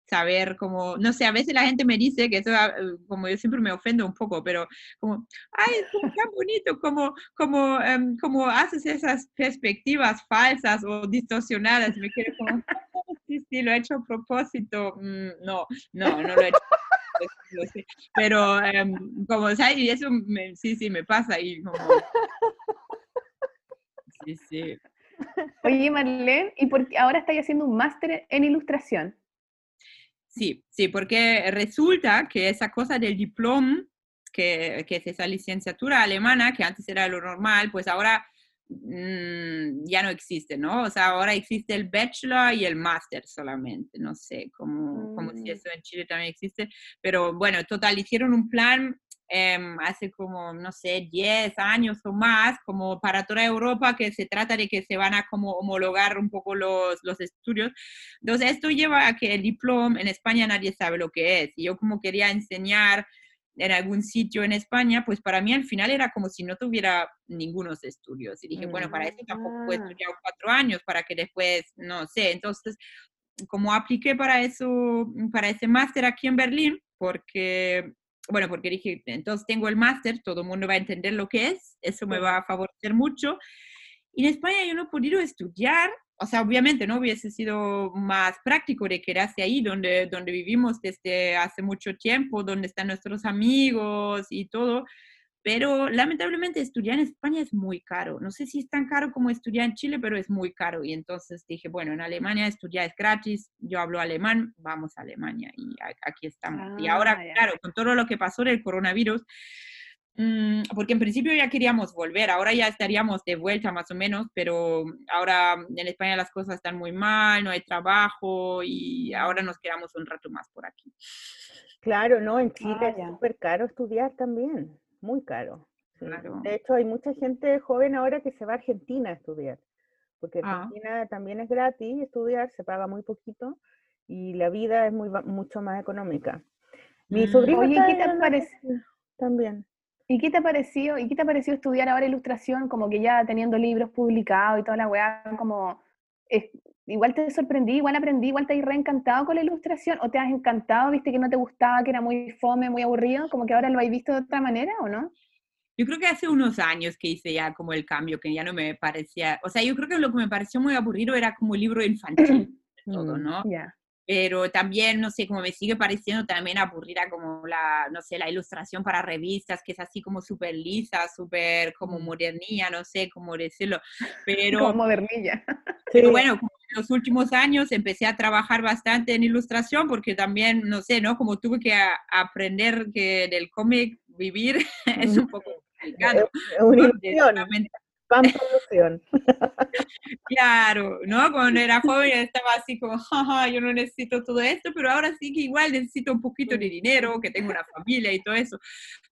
saber como, no sé, a veces la gente me dice que eso, ah, eh, como yo siempre me ofendo un poco, pero como, ay, es tan bonito como, como, em, como haces esas perspectivas falsas o distorsionadas, me quedo como, sí, sí, lo he hecho a propósito, Mm, no, no, no lo he hecho. Pero em, como, ¿sabes? Y eso me- sí, sí, me pasa y como... Sí, sí. Oye, Marlene, ¿y por qué ahora estáis haciendo un máster en ilustración? Sí, sí, porque resulta que esa cosa del diploma, que, que es esa licenciatura alemana, que antes era lo normal, pues ahora mm, ya no existe, ¿no? O sea, ahora existe el bachelor y el máster solamente, no sé, como, como si Mm. eso en Chile también existe, pero bueno, total, hicieron un plan em, hace como, no sé, 10 años o más, como para toda Europa, que se trata de que se van a como homologar un poco los, los estudios. Entonces, esto lleva a que el diploma en España nadie sabe lo que es. Y yo como quería enseñar en algún sitio en España, pues para mí al final era como si no tuviera ningunos estudios. Y dije, bueno, para eso tampoco he Ah. estudiado cuatro años, para que después, no sé, entonces como apliqué para eso, para ese máster aquí en Berlín, porque, bueno, porque dije, entonces tengo el máster, todo el mundo va a entender lo que es, eso me va a favorecer mucho. Y en España yo no he podido estudiar, o sea, obviamente no hubiese sido más práctico de quedarse ahí donde, donde vivimos desde hace mucho tiempo, donde están nuestros amigos y todo, pero lamentablemente estudiar en España es muy caro. No sé si es tan caro como estudiar en Chile, pero es muy caro. Y entonces dije, bueno, en Alemania estudiar es gratis, yo hablo alemán, vamos a Alemania y aquí estamos. y ahora, Ah, claro, con todo lo que pasó del coronavirus, mm, porque en principio ya queríamos volver, ahora ya estaríamos de vuelta más o menos, pero ahora en España las cosas están muy mal, no hay trabajo y ahora nos quedamos un rato más por aquí. Claro, no, en Chile Ah, es ya. súper caro estudiar también, muy caro. sí. Claro. De hecho, hay mucha gente joven ahora que se va a Argentina a estudiar, porque Ah. Argentina también es gratis estudiar, se paga muy poquito y la vida es muy, mucho más económica. Mi Mm. sobrino Oye, ¿qué te parece? también. ¿Y qué te ha parecido, y qué te ha parecido estudiar ahora ilustración, como que ya teniendo libros publicados y toda la weá, como es- igual te sorprendí, igual aprendí, igual te has reencantado con la ilustración, o te has encantado, viste que no te gustaba, que era muy fome, muy aburrido, como que ahora lo habéis visto de otra manera, ¿o no? Yo creo que hace unos años que hice ya como el cambio, que ya no me parecía, o sea, yo creo que lo que me pareció muy aburrido era como el libro infantil, todo, Mm. ¿no? Ya. Pero también, no sé, como me sigue pareciendo también aburrida como la, no sé, la ilustración para revistas, que es así como súper lisa, súper como Mm. modernilla, no sé cómo decirlo. Pero, Como modernilla. pero Sí, bueno, como en los últimos años empecé a trabajar bastante en ilustración porque también, no sé, ¿no? Como tuve que a- aprender que del cómic vivir es un poco complicado. es una pan por ilusión. Claro, ¿no? Cuando era joven estaba así como, jaja, yo no necesito todo esto, pero ahora sí que igual necesito un poquito de dinero, que tengo una familia y todo eso.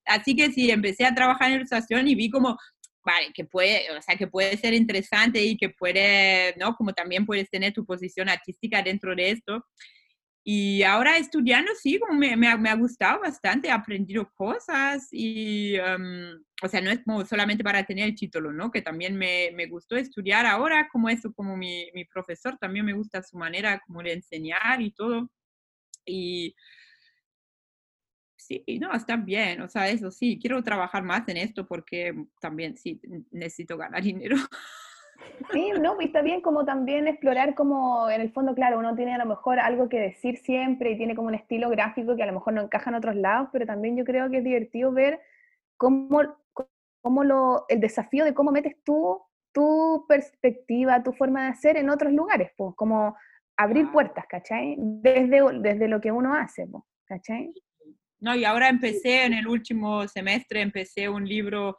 Así que sí, empecé a trabajar en ilustración y vi como, vale, que puede, o sea, que puede ser interesante y que puede, ¿no? Como también puedes tener tu posición artística dentro de esto. Y ahora estudiando, sí, como me, me ha, me ha gustado bastante, he aprendido cosas y, em, o sea, no es como solamente para tener el título, ¿no? Que también me, me gustó estudiar ahora, como eso, como mi, mi profesor, también me gusta su manera como de enseñar y todo. Y Sí, no, está bien, o sea, eso sí, quiero trabajar más en esto porque también sí, necesito ganar dinero. Sí, no, y está bien como también explorar como, en el fondo, claro, uno tiene a lo mejor algo que decir siempre y tiene como un estilo gráfico que a lo mejor no encaja en otros lados, pero también yo creo que es divertido ver cómo, cómo lo, el desafío de cómo metes tú tu perspectiva, tu forma de hacer en otros lugares, pues, como abrir puertas, ¿cachai? Desde, desde lo que uno hace, po, ¿cachai? No, y ahora empecé en el último semestre, empecé un libro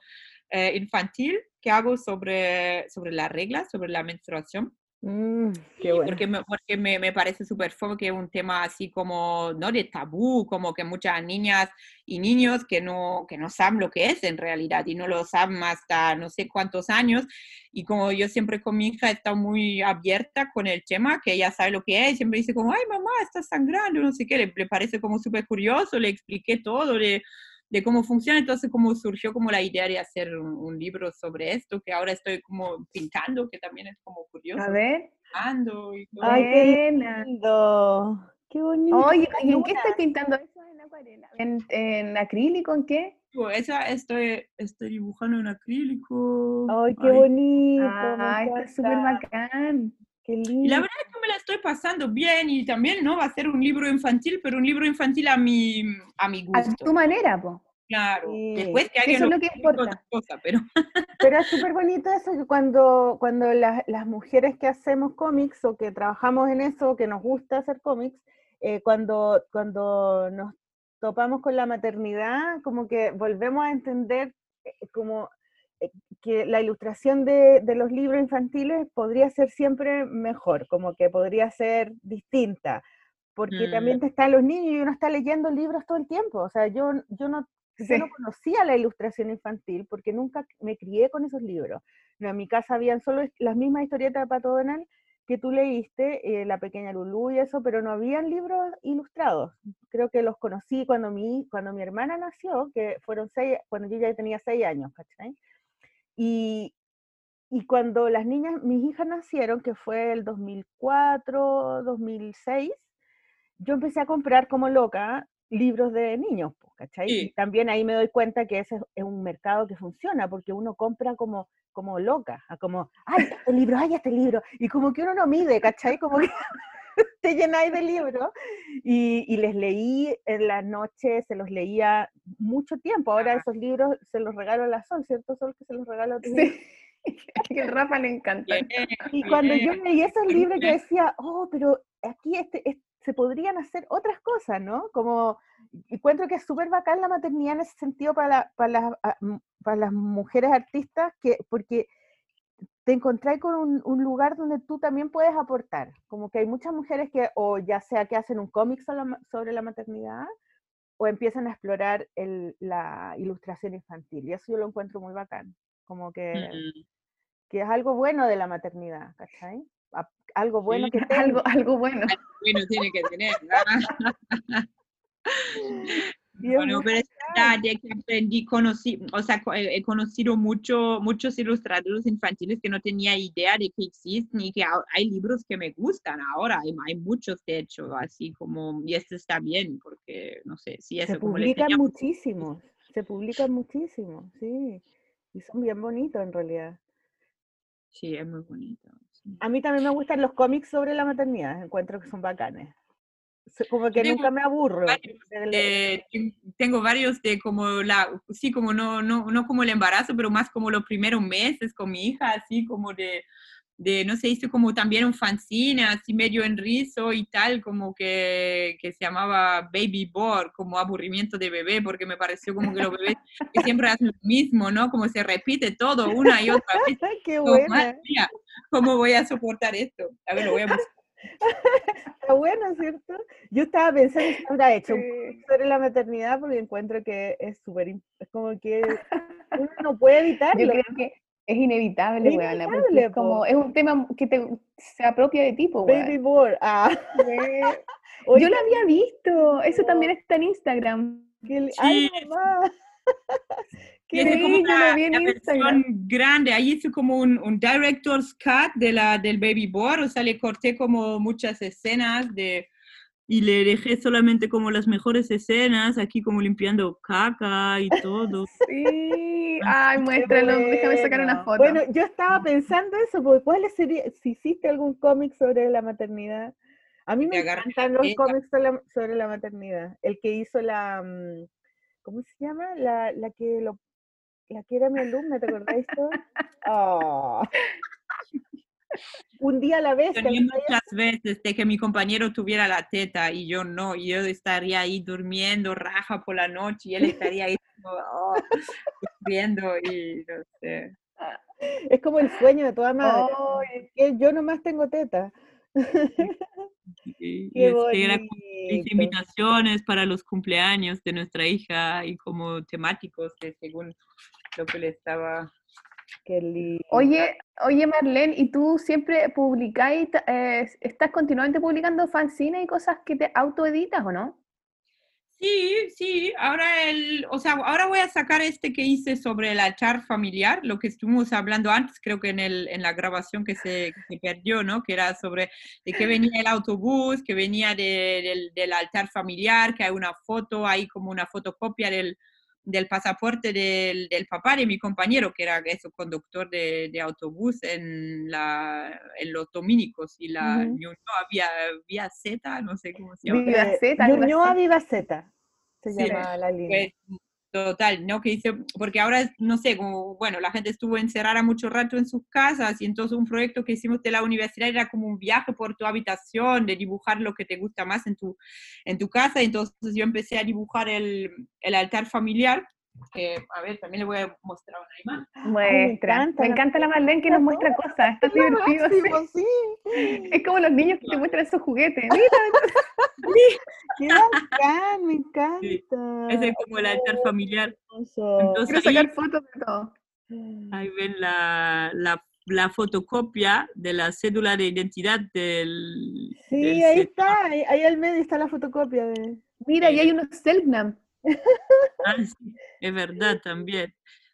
eh, infantil que hago sobre, sobre las reglas, sobre la menstruación. Mm, qué Y bueno. Porque, me, porque me, me parece súper fome que es un tema así como, no de tabú, como que muchas niñas y niños que no, que no saben lo que es en realidad y no lo saben hasta no sé cuántos años. Y como yo siempre con mi hija he estado muy abierta con el tema, que ella sabe lo que es, y siempre dice como, ay mamá, estás sangrando, no sé qué, le, le parece como súper curioso, le expliqué todo, le, de cómo funciona, entonces como surgió como la idea de hacer un, un libro sobre esto, que ahora estoy como pintando, que también es como curioso A ver. pintando y todo. Ay, qué lindo. Qué bonito. Oye, ¿y en qué estás pintando eso en acuarela? ¿En, en acrílico? ¿En qué? Pues esa estoy, estoy dibujando en acrílico. Ay, qué Ay, bonito. me Ah, está súper bacán. Qué Y lindo. la verdad es que me la estoy pasando bien y también, ¿no? Va a ser un libro infantil, pero un libro infantil a mi, a mi A gusto. tu manera, po. Claro. Sí. Después que Eso alguien es lo que importa. cosa, pero Pero es súper bonito eso que cuando, cuando las, las mujeres que hacemos cómics o que trabajamos en eso, que nos gusta hacer cómics, eh, cuando, cuando nos topamos con la maternidad, como que volvemos a entender eh, como que la ilustración de, de los libros infantiles podría ser siempre mejor, como que podría ser distinta, porque Mm. también te están los niños y uno está leyendo libros todo el tiempo, o sea, yo, yo no yo no Sí. conocía la ilustración infantil porque nunca me crié con esos libros. No, en mi casa habían solo las mismas historietas de Pato Donald que tú leíste, eh, La Pequeña Lulú y eso, pero no habían libros ilustrados. Creo que los conocí cuando mi, cuando mi hermana nació, que fueron seis, cuando yo ya tenía seis años, ¿cachai? Y, y cuando las niñas, mis hijas nacieron, que fue el 2004, 2006, yo empecé a comprar como loca libros de niños, ¿cachai? Y Sí. también ahí me doy cuenta que ese es un mercado que funciona, porque uno compra como, como loca, como, ay, este libro, ay, este libro, y como que uno no mide, ¿cachai? Como que te llenáis de libros, y, y les leí en la noche, se los leía mucho tiempo, ahora Ah. esos libros se los regalo a la Sol, ¿cierto, Sol? Que se los regalo a tu Sí. Que el Rafa le encanta. bien, y cuando yo bien. leí esos libros, yo decía, oh, pero aquí este, es- se podrían hacer otras cosas, ¿no? Como encuentro que es súper bacán la maternidad en ese sentido para, la- para, las, a- m- para las mujeres artistas, que, porque te encontrás con un, un lugar donde tú también puedes aportar. Como que hay muchas mujeres que, o ya sea que hacen un cómic sobre la, maternidad, o empiezan a explorar el- la ilustración infantil. Y eso yo lo encuentro muy bacán. Como que Mm. que es algo bueno de la maternidad, ¿cachai? A- Algo bueno Sí, que Algo, tenga. algo bueno. Bueno, tiene que tener. ¿verdad? Bueno, pero es verdad de que aprendí, conocí, o sea, co- he conocido mucho, muchos ilustradores infantiles que no tenía idea de que existen y que ha- hay libros que me gustan ahora, hay, muchos de hecho, así como, y esto está bien, porque, no sé, si se eso como le publican muchísimos, se publican muchísimos, sí. Y son bien bonitos en realidad. Sí, es muy bonito. sí. A mí también me gustan los cómics sobre la maternidad, encuentro que son bacanes. Como que tengo nunca me aburro. varios. Eh, ten- tengo varios de como la, sí, como no, no, no como el embarazo, pero más como los primeros meses con mi hija, así como de, de no sé, hice como también un fanzine, así medio en rizo y tal, como que, que se llamaba Baby Bore, como aburrimiento de bebé, porque me pareció como que los bebés que siempre hacen lo mismo, ¿no? Como se repite todo una y otra vez. Qué buena. "Madre mía, ¿Cómo voy a soportar esto? A ver, lo voy a buscar. Está bueno, ¿cierto? Yo estaba pensando si habrá hecho Sí. sobre la maternidad porque encuentro que es súper, es como que uno no puede evitarlo. Yo creo que es inevitable, Es inevitable, es como, es un tema que te, se apropia de ti, po, Baby. Boy. Ah. Yo Oye, lo había visto, eso también está en Instagram. li- ¡Ay, Sí. mamá! Y Qué Sí, como lo vi en Instagram. versión grande, ahí hice como un, un director's cut de la, del Baby Board, o sea, le corté como muchas escenas de, y le dejé solamente como las mejores escenas, aquí como limpiando caca y todo. Sí. Ay, muéstralo. Déjame sacar una bueno. foto. Bueno, yo estaba pensando eso, porque ¿cuál sería, si hiciste algún cómic sobre la maternidad? A mí me agarré encantan los teta. cómics sobre la, sobre la maternidad. El que hizo la, mm, ¿cómo se llama? La, la que lo, la que era mi alumna, ¿te acordás esto? Oh. Un día a la vez. muchas veces de que mi compañero tuviera la teta y yo no, y yo estaría ahí durmiendo raja por la noche y él estaría ahí oh, sufriendo y no sé. Es como el sueño de toda madre. Ay, que yo nomás tengo teta. Y, y Qué este, era como invitaciones para los cumpleaños de nuestra hija y como temáticos que según lo que le estaba... Qué lindo. Oye, oye Marlene, ¿y tú siempre publicáis, eh, estás continuamente publicando fanzines y cosas que te autoeditas o no? Sí, sí, ahora el, o sea, ahora voy a sacar este que hice sobre el altar familiar, lo que estuvimos hablando antes, creo que en, el, en la grabación que se, perdió, ¿no? Que era sobre de que venía el autobús, que venía de- del, del altar familiar, que hay una foto, hay como una fotocopia del, del pasaporte del, del papá de mi compañero, que era eso, conductor de, de autobús en, la, en los dominicos, y la Ujú. Ñuñoa vía, vía Z, no sé cómo se llama. Viva algo Ñuñoa. Viva Z. Se Sí. llama la línea. Pues, total, ¿no? Que dice, porque ahora, no sé, como, bueno, la gente estuvo encerrada mucho rato en sus casas y entonces un proyecto que hicimos de la universidad era como un viaje por tu habitación, de dibujar lo que te gusta más en tu, en tu casa. Entonces yo empecé a dibujar el, el altar familiar, que, a ver, también le voy a mostrar una imagen. Muestra. encanta me encanta la Marlene que nos muestra cosas, está Es divertido. sí. máximo, sí. Es como los niños que te muestran sus juguetes. Mira, Qué bacán, me encanta. Ese es como el altar familiar. Entonces quiero ahí, sacar fotos de todo. ahí ven la, la, la fotocopia de la cédula de identidad del... Sí, del ahí está, ahí, ahí al medio está la fotocopia de... Mira, y hay unos Selknam. Es verdad también.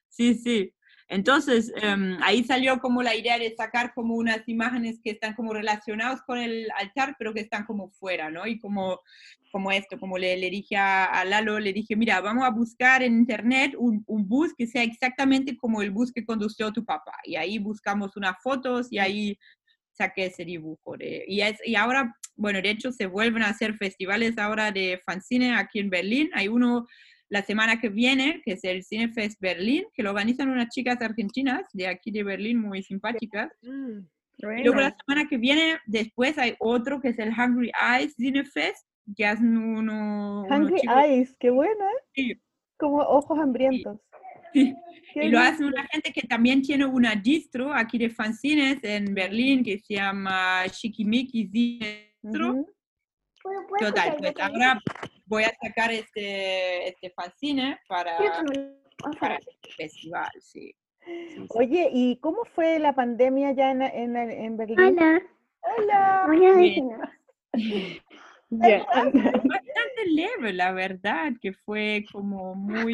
Sí, sí. Entonces, em, ahí salió como la idea de sacar como unas imágenes que están como relacionadas con el altar, pero que están como fuera, ¿no? Y como, como esto, como le, le dije a, a Lalo, le dije, mira, vamos a buscar en internet un, un bus que sea exactamente como el bus que condució tu papá. Y ahí buscamos unas fotos y ahí saqué ese dibujo. de- y, es, y ahora, bueno, de hecho se vuelven a hacer festivales ahora de fanzine aquí en Berlín. Hay uno la semana que viene, que es el Cinefest Berlín, que lo organizan unas chicas argentinas de aquí de Berlín, muy simpáticas. Y luego la semana que viene, después hay otro que es el Hungry Eyes Cinefest, que hacen uno, unos Hungry Eyes, qué buena. Sí. Como ojos hambrientos. Sí. Y lo hace una gente que también tiene una distro aquí de fanzines en Berlín que se llama Shikimiki Ujú. Total, pues ahora voy a sacar este, este fanzine para, para este festival, sí. Sí, sí. Oye, ¿y cómo fue la pandemia ya en, en, en Berlín? Hola, Hola. voy a Bien. decir Ya. Bastante leve, la verdad, que fue como muy...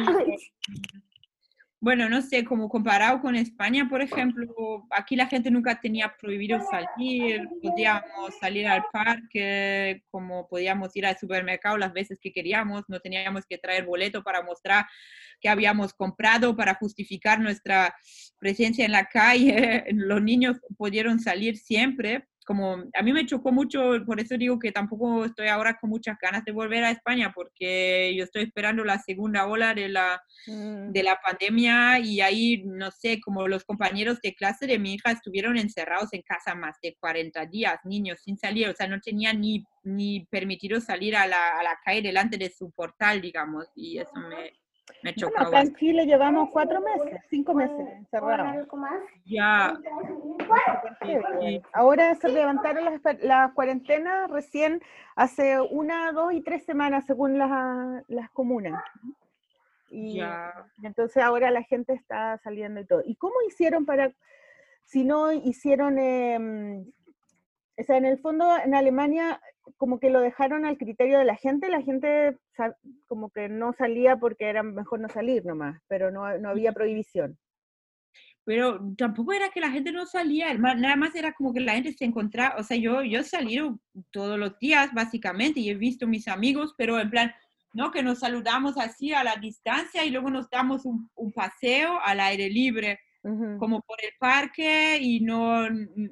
Bueno, no sé, como comparado con España, por ejemplo, aquí la gente nunca tenía prohibido salir, podíamos salir al parque, como podíamos ir al supermercado las veces que queríamos, no teníamos que traer boleto para mostrar que habíamos comprado para justificar nuestra presencia en la calle. Los niños pudieron salir siempre. Como a mí me chocó mucho, por eso digo que tampoco estoy ahora con muchas ganas de volver a España, porque yo estoy esperando la segunda ola de la, Mm. de la pandemia y ahí, no sé, como los compañeros de clase de mi hija estuvieron encerrados en casa más de 40 días, niños sin salir, o sea, no tenían ni, ni permitido salir a la, a la calle delante de su portal, digamos, y eso me, me Bueno, chocó acá en Chile llevamos cuatro meses, cinco meses encerrados. Ya, Sí, Ahora se levantaron las, las cuarentenas recién hace una, dos y tres semanas según las, las comunas. Y ya. entonces ahora la gente está saliendo y todo. ¿Y cómo hicieron para, si no hicieron, em, o sea, en el fondo en Alemania como que lo dejaron al criterio de la gente, la gente como que no salía porque era mejor no salir nomás, pero no, no había prohibición. pero tampoco era que la gente no salía, nada más era como que la gente se encontraba, o sea, yo, yo he salido todos los días básicamente y he visto mis amigos, pero en plan, ¿no? Que nos saludamos así a la distancia y luego nos damos un, un paseo al aire libre Como por el parque y no,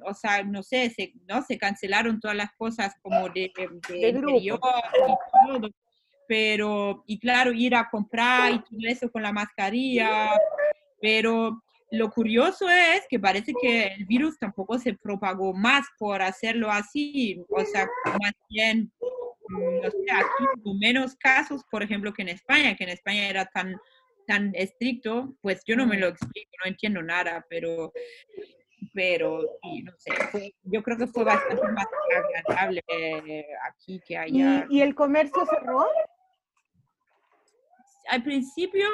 o sea, no sé, se, ¿no? se cancelaron todas las cosas como de, de, De interior y todo, pero, y claro, ir a comprar y todo eso con la mascarilla, pero lo curioso es que parece que el virus tampoco se propagó más por hacerlo así, o sea, más bien, mm, no sé, aquí hubo menos casos, por ejemplo, que en España, que en España era tan tan estricto, pues yo no me lo explico, no entiendo nada, pero, pero sí, no sé, fue- yo creo que fue bastante más agradable aquí que ¿Y, allá. y el comercio cerró? Al principio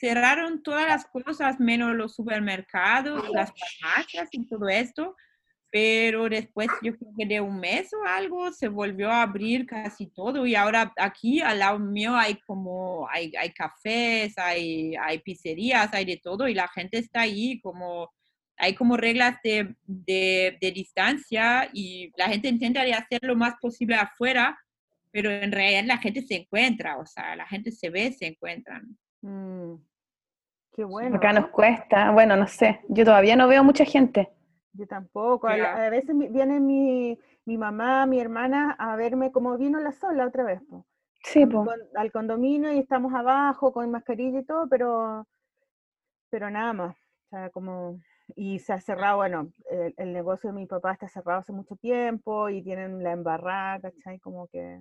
cerraron todas las cosas menos los supermercados, las farmacias y todo esto, pero después yo creo que de un mes o algo se volvió a abrir casi todo y ahora aquí al lado mío hay como, hay, hay cafés, hay, hay pizzerías, hay de todo y la gente está ahí como, hay como reglas de, de, de distancia y la gente intenta de hacer lo más posible afuera, pero en realidad la gente se encuentra, o sea, la gente se ve, se encuentran. Mm, qué bueno. Acá nos cuesta, bueno, no sé, yo todavía no veo mucha gente. Yo tampoco. A, la- Ya. a veces viene mi, mi mamá, mi hermana a verme como vino la sola otra vez. po, Sí, po. con- al condominio y estamos abajo con mascarilla y todo, pero, pero nada más. O sea, como, y se ha cerrado, bueno, el, el negocio de mi papá está cerrado hace mucho tiempo y tienen la embarrada, ¿cachai? Como que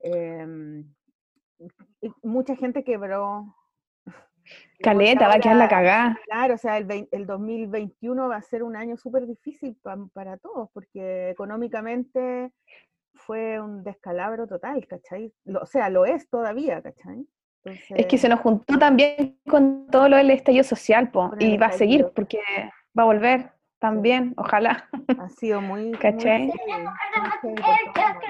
em, mucha gente quebró. Caleta, va a quedar la cagada. Claro, o sea, el, vein- el 2021 va a ser un año súper difícil pa- para todos, porque económicamente fue un descalabro total, ¿cachai? Lo- o sea, lo es todavía, ¿cachai? Es que se nos juntó también con todo lo del estallido social, po, y va a seguir porque va a volver también, ojalá. ha sido muy, muy ¿Cachai? muy todos lados.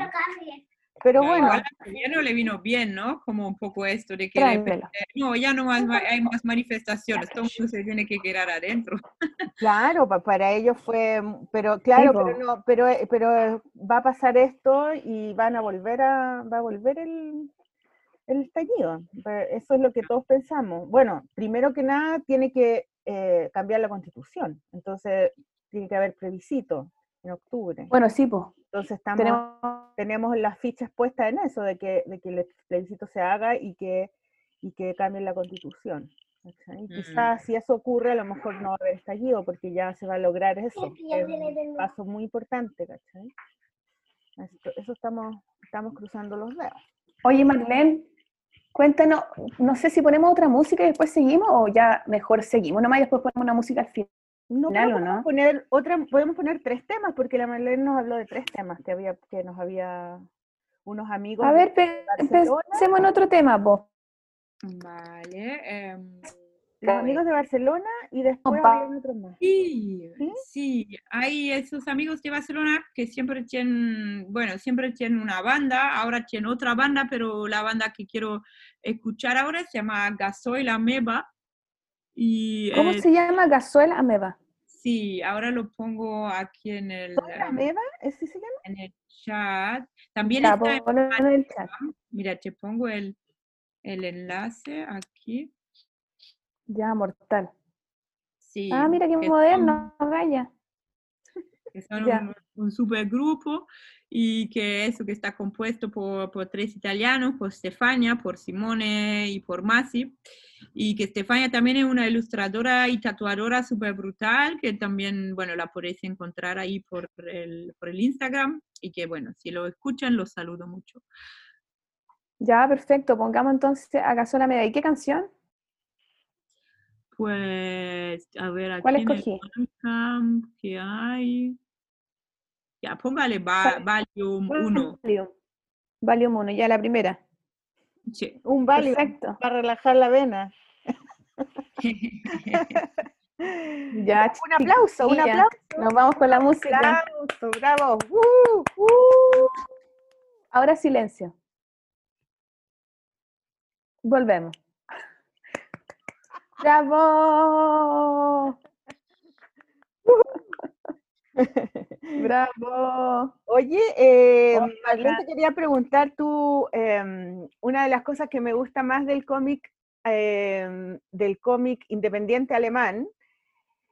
Pero bueno, al gobierno le vino bien, ¿no? Como un poco esto de que repente, no, ya no más, hay más manifestaciones, todo el mundo se tiene que quedar adentro. claro, pa- para ellos fue, pero claro, pero no, pero, eh, pero va a pasar esto y van a volver a, va a volver el, el estallido. Eso es lo que todos pensamos. Bueno, primero que nada tiene que eh, cambiar la constitución, entonces tiene que haber plebiscito en octubre. Bueno, sí, po. Entonces estamos Tenemos tenemos las fichas puestas en eso, de que, de que el plebiscito se haga y que, y que cambie la constitución. ¿cachai? Mm. Quizás si eso ocurre, a lo mejor no va a haber estallido, porque ya se va a lograr eso. Es un paso muy importante, ¿cachai? Eso estamos, estamos cruzando los dedos. Oye, Marlene, cuéntanos, no sé si ponemos otra música y después seguimos o ya mejor seguimos nomás y después ponemos una música al final. No, Claro, podemos ¿no? poner otra, podemos poner tres temas, porque la Marlene nos habló de tres temas que había, que nos había unos amigos. A ver, pensemos en otro tema, po. Vale. em, los amigos de Barcelona y después otros más. Sí, ¿Sí? sí, hay esos amigos de Barcelona que siempre tienen, bueno, siempre tienen una banda, ahora tienen otra banda, pero la banda que quiero escuchar ahora se llama Gasoil Ameba. Y ¿Cómo eh, se llama? Gazuel Ameba. sí, ahora lo pongo aquí en el, ¿Son la em, Meva? ¿Ese se llama? en el chat. También Ya, está en el chat. Mira, te pongo el, el enlace aquí. Ya, mortal. Sí, Ah, mira qué que moderno, Gaya. Que son un, un supergrupo y que eso que está compuesto por, por tres italianos, por Stefania, por Simone y por Masi, y que Stefania también es una ilustradora y tatuadora súper brutal, que también, bueno, la podéis encontrar ahí por el, por el Instagram, y que, bueno, si lo escuchan, los saludo mucho. Ya, perfecto. Pongamos entonces a Gazuel Ameba. ¿Y qué canción? Pues, a ver, aquí ¿Cuál en el escogí? ¿qué hay? Ya, póngale va, Valium 1. Valium. Valium 1, ya la primera. Sí. Un válido Perfecto. para relajar la vena. Ya, Un aplauso, un aplauso. Nos vamos con la música. Aplauso, bravo. Uh, uh. Ahora silencio. Volvemos. ¡Bravo! Bravo. Oye, eh, Marlene, te quería preguntar tú, em, una de las cosas que me gusta más del cómic, em, del cómic independiente alemán,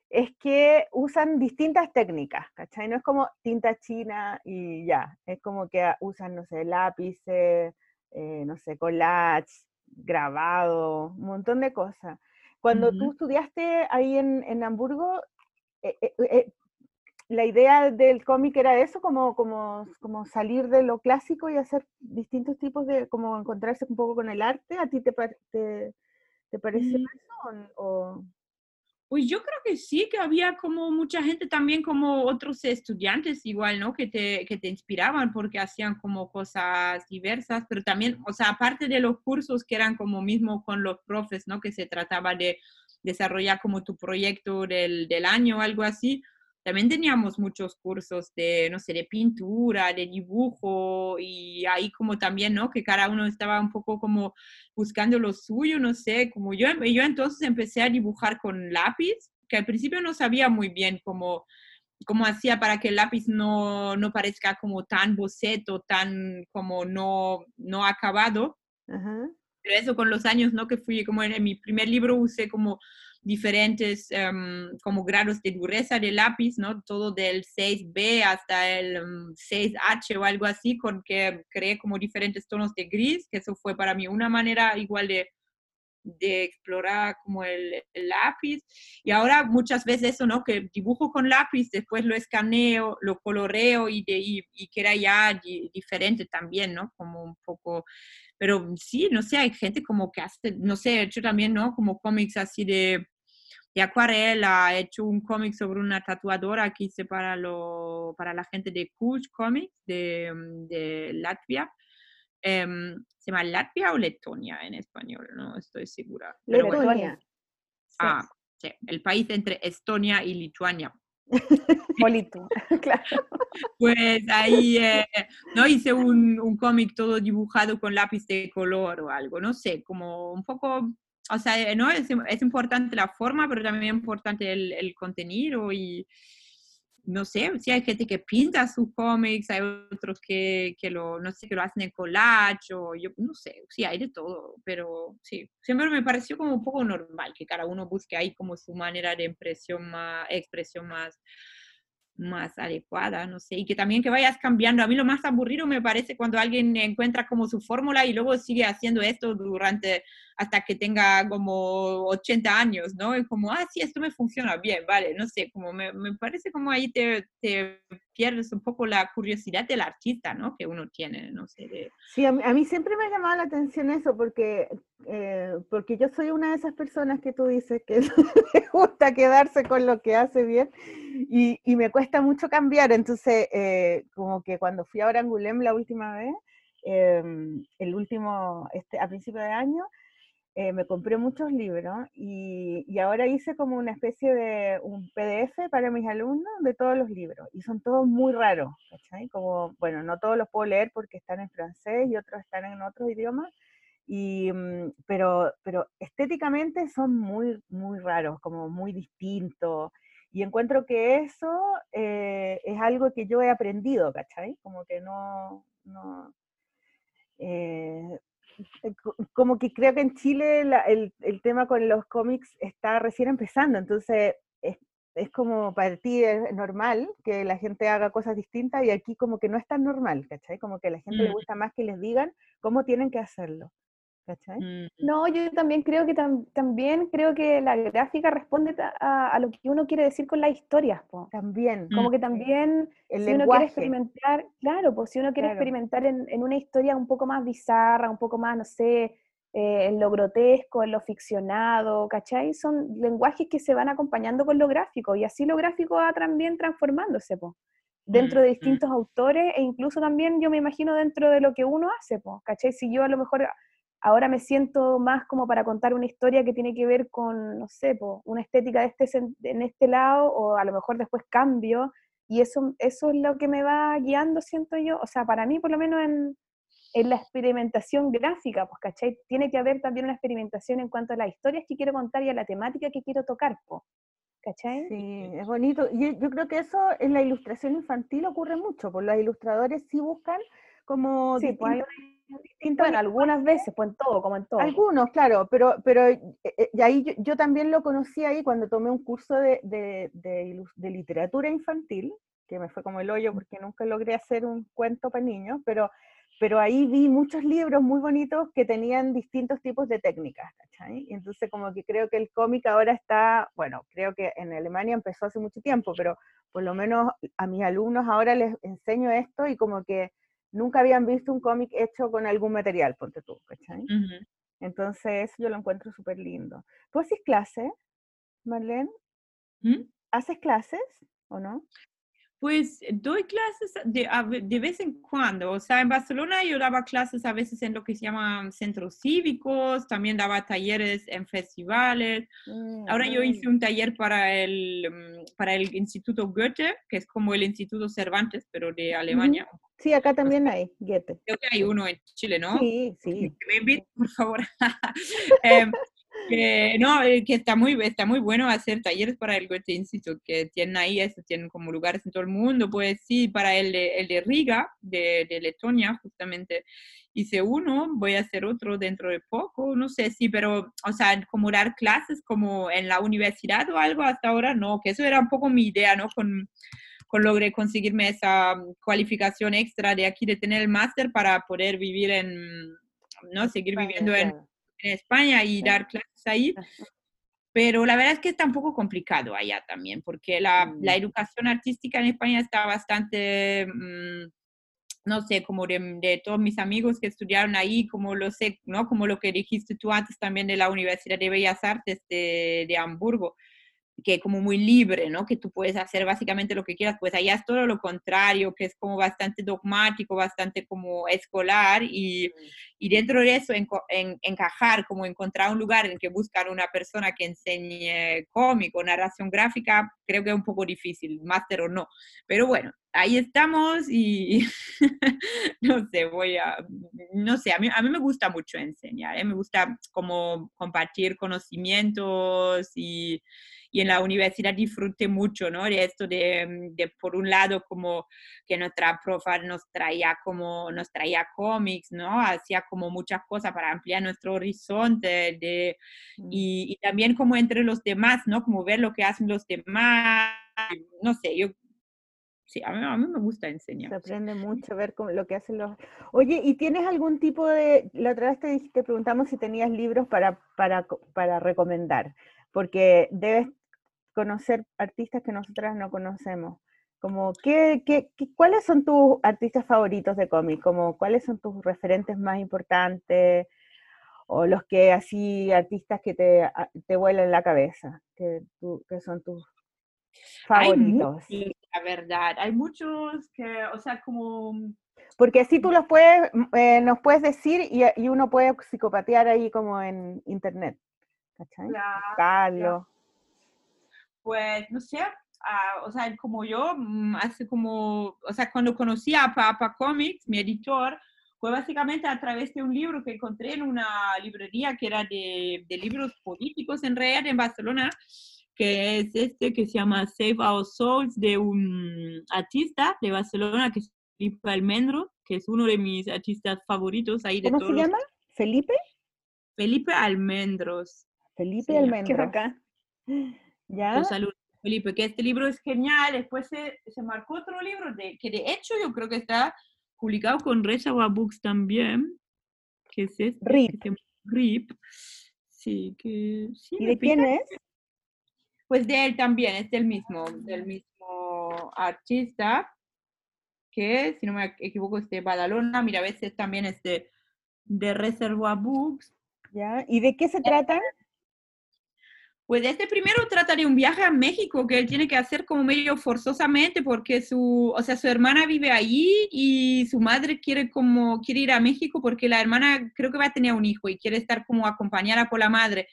es que usan distintas técnicas, ¿cachai? No es como tinta china y ya, es como que usan, no sé, lápices, eh, no sé, collage, grabado, un montón de cosas. Cuando tú estudiaste ahí en, en Hamburgo, eh, eh, la idea del cómic era eso, como, como, como salir de lo clásico y hacer distintos tipos de, como encontrarse un poco con el arte. ¿A ti te, te, te pareció Mm. eso? o- o- Pues yo creo que sí, que había como mucha gente también, como otros estudiantes igual, ¿no? Que te, que te inspiraban porque hacían como cosas diversas, pero también, o sea, aparte de los cursos que eran como mismo con los profes, ¿no? Que se trataba de desarrollar como tu proyecto del, del año o algo así, también teníamos muchos cursos de, no sé, de pintura, de dibujo y ahí como también, ¿no? Que cada uno estaba un poco como buscando lo suyo, no sé, como yo, yo entonces empecé a dibujar con lápiz, que al principio no sabía muy bien cómo, cómo hacía para que el lápiz no, no parezca como tan boceto, tan como no, no acabado. Ajá. Pero eso con los años, ¿no? Que fui como en, en mi primer libro usé como diferentes em, como grados de dureza de lápiz, ¿no? Todo del 6B hasta el em, 6H o algo así, con que creé como diferentes tonos de gris, que eso fue para mí una manera igual de, de explorar como el, el lápiz. Y ahora muchas veces eso, ¿no? Que dibujo con lápiz, después lo escaneo, lo coloreo y, de, y, y queda ya di- diferente también, ¿no? Como un poco pero sí, no sé, hay gente como que hace, no sé, he hecho también, ¿no? Como cómics así de, de acuarela, he hecho un cómic sobre una tatuadora que hice para, lo, para la gente de Kush Comics de, de Latvia. Em, ¿Se llama Latvia o Letonia en español? No estoy segura. Bueno, Letonia. Sí, ah, sí, el país entre Estonia y Lituania. Claro. Pues ahí, eh, ¿no? Hice un, un cómic todo dibujado con lápiz de color o algo, no sé, como un poco, o sea, eh, ¿no? Es, es importante la forma, pero también es importante el, el contenido y no sé, sí hay gente que pinta sus cómics, hay otros que, que lo, no sé, que lo hacen en collage o yo, no sé, sí, hay de todo, pero sí, siempre me pareció como un poco normal que cada uno busque ahí como su manera de impresión más, expresión más, más adecuada, no sé, y que también que vayas cambiando. A mí lo más aburrido me parece cuando alguien encuentra como su fórmula y luego sigue haciendo esto durante hasta que tenga como 80 años, ¿no? Es como, ah, sí, esto me funciona bien, vale, no sé, como me, me parece como ahí te pierdes un poco la curiosidad del artista, ¿no? Que uno tiene, no sé, de... Sí, a mí, a mí siempre me ha llamado la atención eso, porque, eh, porque yo soy una de esas personas que tú dices que le gusta quedarse con lo que hace bien y, y me cuesta mucho cambiar. Entonces, eh, como que cuando fui a Orangulem la última vez, em, el último, este, a principio de año, eh, me compré muchos libros y, y ahora hice como una especie de un PDF para mis alumnos de todos los libros y son todos muy raros, ¿cachai? Como, bueno, no todos los puedo leer porque están en francés y otros están en otros idiomas, y, mm, pero, pero estéticamente son muy, muy raros, como muy distintos. Y encuentro que eso eh, es algo que yo he aprendido, ¿cachai? Como que no, no, eh, como que creo que en Chile la- el, el tema con los cómics está recién empezando, entonces es, es como para ti es normal que la gente haga cosas distintas y aquí como que no es tan normal, ¿cachai? Como que a la gente le Mm. gusta más que les digan cómo tienen que hacerlo, ¿cachai? Mm, No, yo también creo que tam- también creo que la gráfica responde a, a lo que uno quiere decir con las historias, po. También, Como que sí, también el si uno quiere experimentar, claro, pues si uno quiere Claro. experimentar en, en una historia un poco más bizarra, un poco más, no sé, eh, en lo grotesco, en lo ficcionado, ¿cachai? Son lenguajes que se van acompañando con lo gráfico y así lo gráfico va también transformándose, po. Dentro de Mm, mm. distintos autores e incluso también yo me imagino dentro de lo que uno hace, po, ¿cachai? Si yo a lo mejor ahora me siento más como para contar una historia que tiene que ver con, no sé, po, una estética de este, en este lado, o a lo mejor después cambio, y eso, eso es lo que me va guiando, siento yo, o sea, para mí por lo menos en, en la experimentación gráfica, pues, ¿cachai? Tiene que haber también una experimentación en cuanto a las historias que quiero contar y a la temática que quiero tocar, po, ¿cachai? Sí, es bonito. Y yo creo que eso en la ilustración infantil ocurre mucho, porque los ilustradores sí buscan como Sí, pues hay- distintos Bueno, algunas veces, pues en todo, como en todo. Algunos, claro, pero, pero eh, eh, y ahí yo, yo también lo conocí ahí cuando tomé un curso de, de, de de literatura infantil, que me fue como el hoyo porque nunca logré hacer un cuento para niños, pero, pero ahí vi muchos libros muy bonitos que tenían distintos tipos de técnicas, ¿cachai? Y entonces como que creo que el cómic ahora está, bueno, creo que en Alemania empezó hace mucho tiempo, pero por lo menos a mis alumnos ahora les enseño esto y como que nunca habían visto un cómic hecho con algún material, ponte tú, ¿cachai? Entonces, yo lo encuentro súper lindo. ¿Tú haces clases, Marlene? ¿Mm? ¿Haces clases o no? Pues doy clases de, de vez en cuando. O sea, en Barcelona yo daba clases a veces en lo que se llaman centros cívicos, también daba talleres en festivales. Ahora yo hice un taller para el, mm, para el Instituto Goethe, que es como el Instituto Cervantes, pero de Alemania. Sí, acá también hay, Goethe. Creo que hay uno en Chile, ¿no? Sí, sí. me inviten, por favor. Em, que, no, eh, que está muy, está muy bueno hacer talleres para el Goethe Institute, que tienen ahí eso, tienen como lugares en todo el mundo. Pues sí, para el de, el de Riga, de, de Letonia, justamente hice uno, voy a hacer otro dentro de poco, no sé, sí, pero, o sea, como dar clases como en la universidad o algo hasta ahora, no, que eso era un poco mi idea, ¿no? Con, con logré conseguirme esa cualificación extra de aquí, de tener el máster para poder vivir en, ¿no? Seguir viviendo en. En España y dar clases ahí. Pero la verdad es que está un poco complicado allá también, porque la, la educación artística en España está bastante, mm, no sé, como de, de todos mis amigos que estudiaron ahí, como lo sé, ¿no? Como lo que dijiste tú antes también de la Universidad de Bellas Artes de, de Hamburgo, que como muy libre, ¿no? Que tú puedes hacer básicamente lo que quieras, pues allá es todo lo contrario, que es como bastante dogmático, bastante como escolar y, y dentro de eso enco- en- encajar, como encontrar un lugar en que buscan una persona que enseñe cómic o narración gráfica, creo que es un poco difícil, máster o no. Pero bueno, ahí estamos y no sé, voy a, no sé, a mí, a mí me gusta mucho enseñar, ¿eh? me gusta como compartir conocimientos y, y en la universidad disfruté mucho, ¿no? De esto de, de, por un lado, como que nuestra profa nos traía como, nos traía cómics, ¿no? Hacía como muchas cosas para ampliar nuestro horizonte de, Mm. y, y también como entre los demás, ¿no? Como ver lo que hacen los demás, no sé, yo, sí, a mí, a mí me gusta Se enseñar. aprende mucho ver cómo- lo que hacen los... Oye, ¿y tienes algún tipo de... La otra vez te, te preguntamos si tenías libros para, para, para recomendar, porque debes conocer artistas que nosotras no conocemos. Como, ¿qué, qué, qué- ¿Cuáles son tus artistas favoritos de cómic? Como, ¿Cuáles son tus referentes más importantes? O los que así, artistas que te, a- te vuelan la cabeza, que, tú- que son tus Hay favoritos. muchos, la verdad, hay muchos que, o sea, como... Porque así tú los puedes, mm, eh, nos puedes decir y, y uno puede psicopatear ahí como en internet. ¿Cachai? Claro, Buscarlo. Pues, no sé, ah, o sea, como yo, mm, hace como, o sea, cuando conocí a Papa Comics, mi editor, fue básicamente a través de un libro que encontré en una librería que era de, de libros políticos en realidad en Barcelona, que es este que se llama Save Our Souls, de un artista de Barcelona que es Felipe Almendro, que es uno de mis artistas favoritos ahí de ¿Cómo todos se llama? ¿Felipe? Felipe Almendros. Felipe Sí, Almendros. ¿Qué es acá? ¿Ya? Los saludos, Felipe, que este libro es genial. Después se, se marcó otro libro de, que de hecho yo creo que está publicado con Reservoir Books también, que es este. Rip. Rip. Sí, que sí. ¿Y de quién es? Pues de él también, es del mismo, del mismo artista, que si no me equivoco es de Badalona. Mira, a veces también es de, de Reservoir Books. ¿Ya? ¿Y de qué se trata? Pues este primero trata de un viaje a México que él tiene que hacer como medio forzosamente porque su, o sea, su hermana vive allí y su madre quiere como quiere ir a México porque la hermana creo que va a tener un hijo y quiere estar como acompañada por la madre.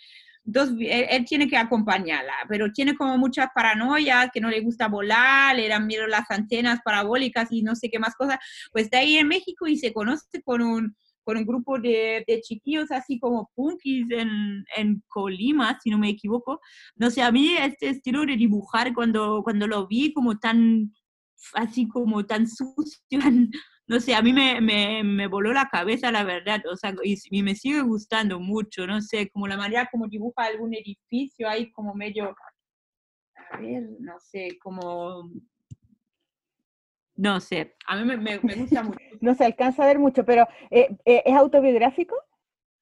Entonces él, él tiene que acompañarla, pero tiene como muchas paranoias, que no le gusta volar, le dan miedo las antenas parabólicas y no sé qué más cosas. Pues está ahí en México y se conoce con un con un grupo de, de chiquillos así como punkis en, en Colima, si no me equivoco. No sé, a mí este estilo de dibujar cuando, cuando lo vi como tan, así como tan sucio, no sé, a mí me, me, me voló la cabeza, la verdad, o sea, y, y me sigue gustando mucho, no sé, como la manera como dibuja algún edificio ahí como medio, a ver, no sé, como, no sé, a mí me, me- me gusta mucho. No se alcanza a ver mucho, pero eh, eh, ¿es autobiográfico?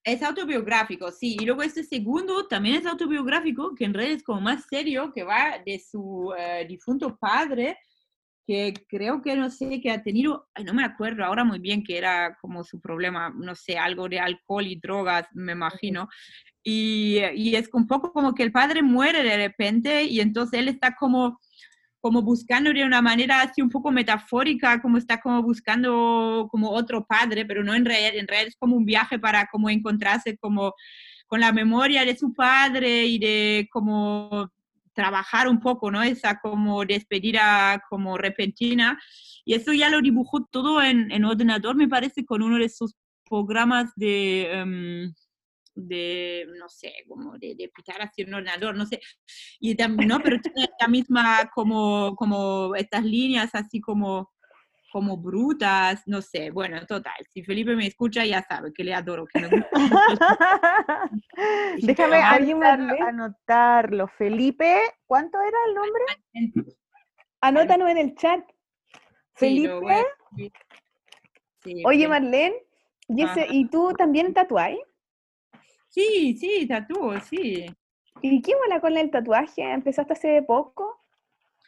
Es autobiográfico, sí. Y luego este segundo también es autobiográfico, que en realidad es como más serio, que va de su eh, difunto padre, que creo que no sé, que ha tenido, ay, no me acuerdo ahora muy bien que era como su problema, no sé, algo de alcohol y drogas, me imagino. Y, y es un poco como que el padre muere de repente y entonces él está como como buscando de una manera así un poco metafórica, como está como buscando como otro padre, pero no en realidad, en realidad es como un viaje para como encontrarse como con la memoria de su padre y de como trabajar un poco, ¿no? Esa como despedida como repentina. Y eso ya lo dibujó todo en, en ordenador, me parece, con uno de sus programas de, em, de no sé, como de, de picar así en un ordenador, no sé. Y también, ¿no? Pero tiene la misma como, como estas líneas así como como brutas, no sé, bueno, total, si Felipe me escucha ya sabe que le adoro, que me gusta. Déjame Ay, anotarlo. Felipe, ¿cuánto era el nombre? Anótanos en el chat. Sí, Felipe. Sí, Oye. Marlene, ¿y, ese-. ¿y tú también tatuáis? Sí, sí, tatúo, sí. ¿Y qué bola con el tatuaje? ¿Empezaste hace poco?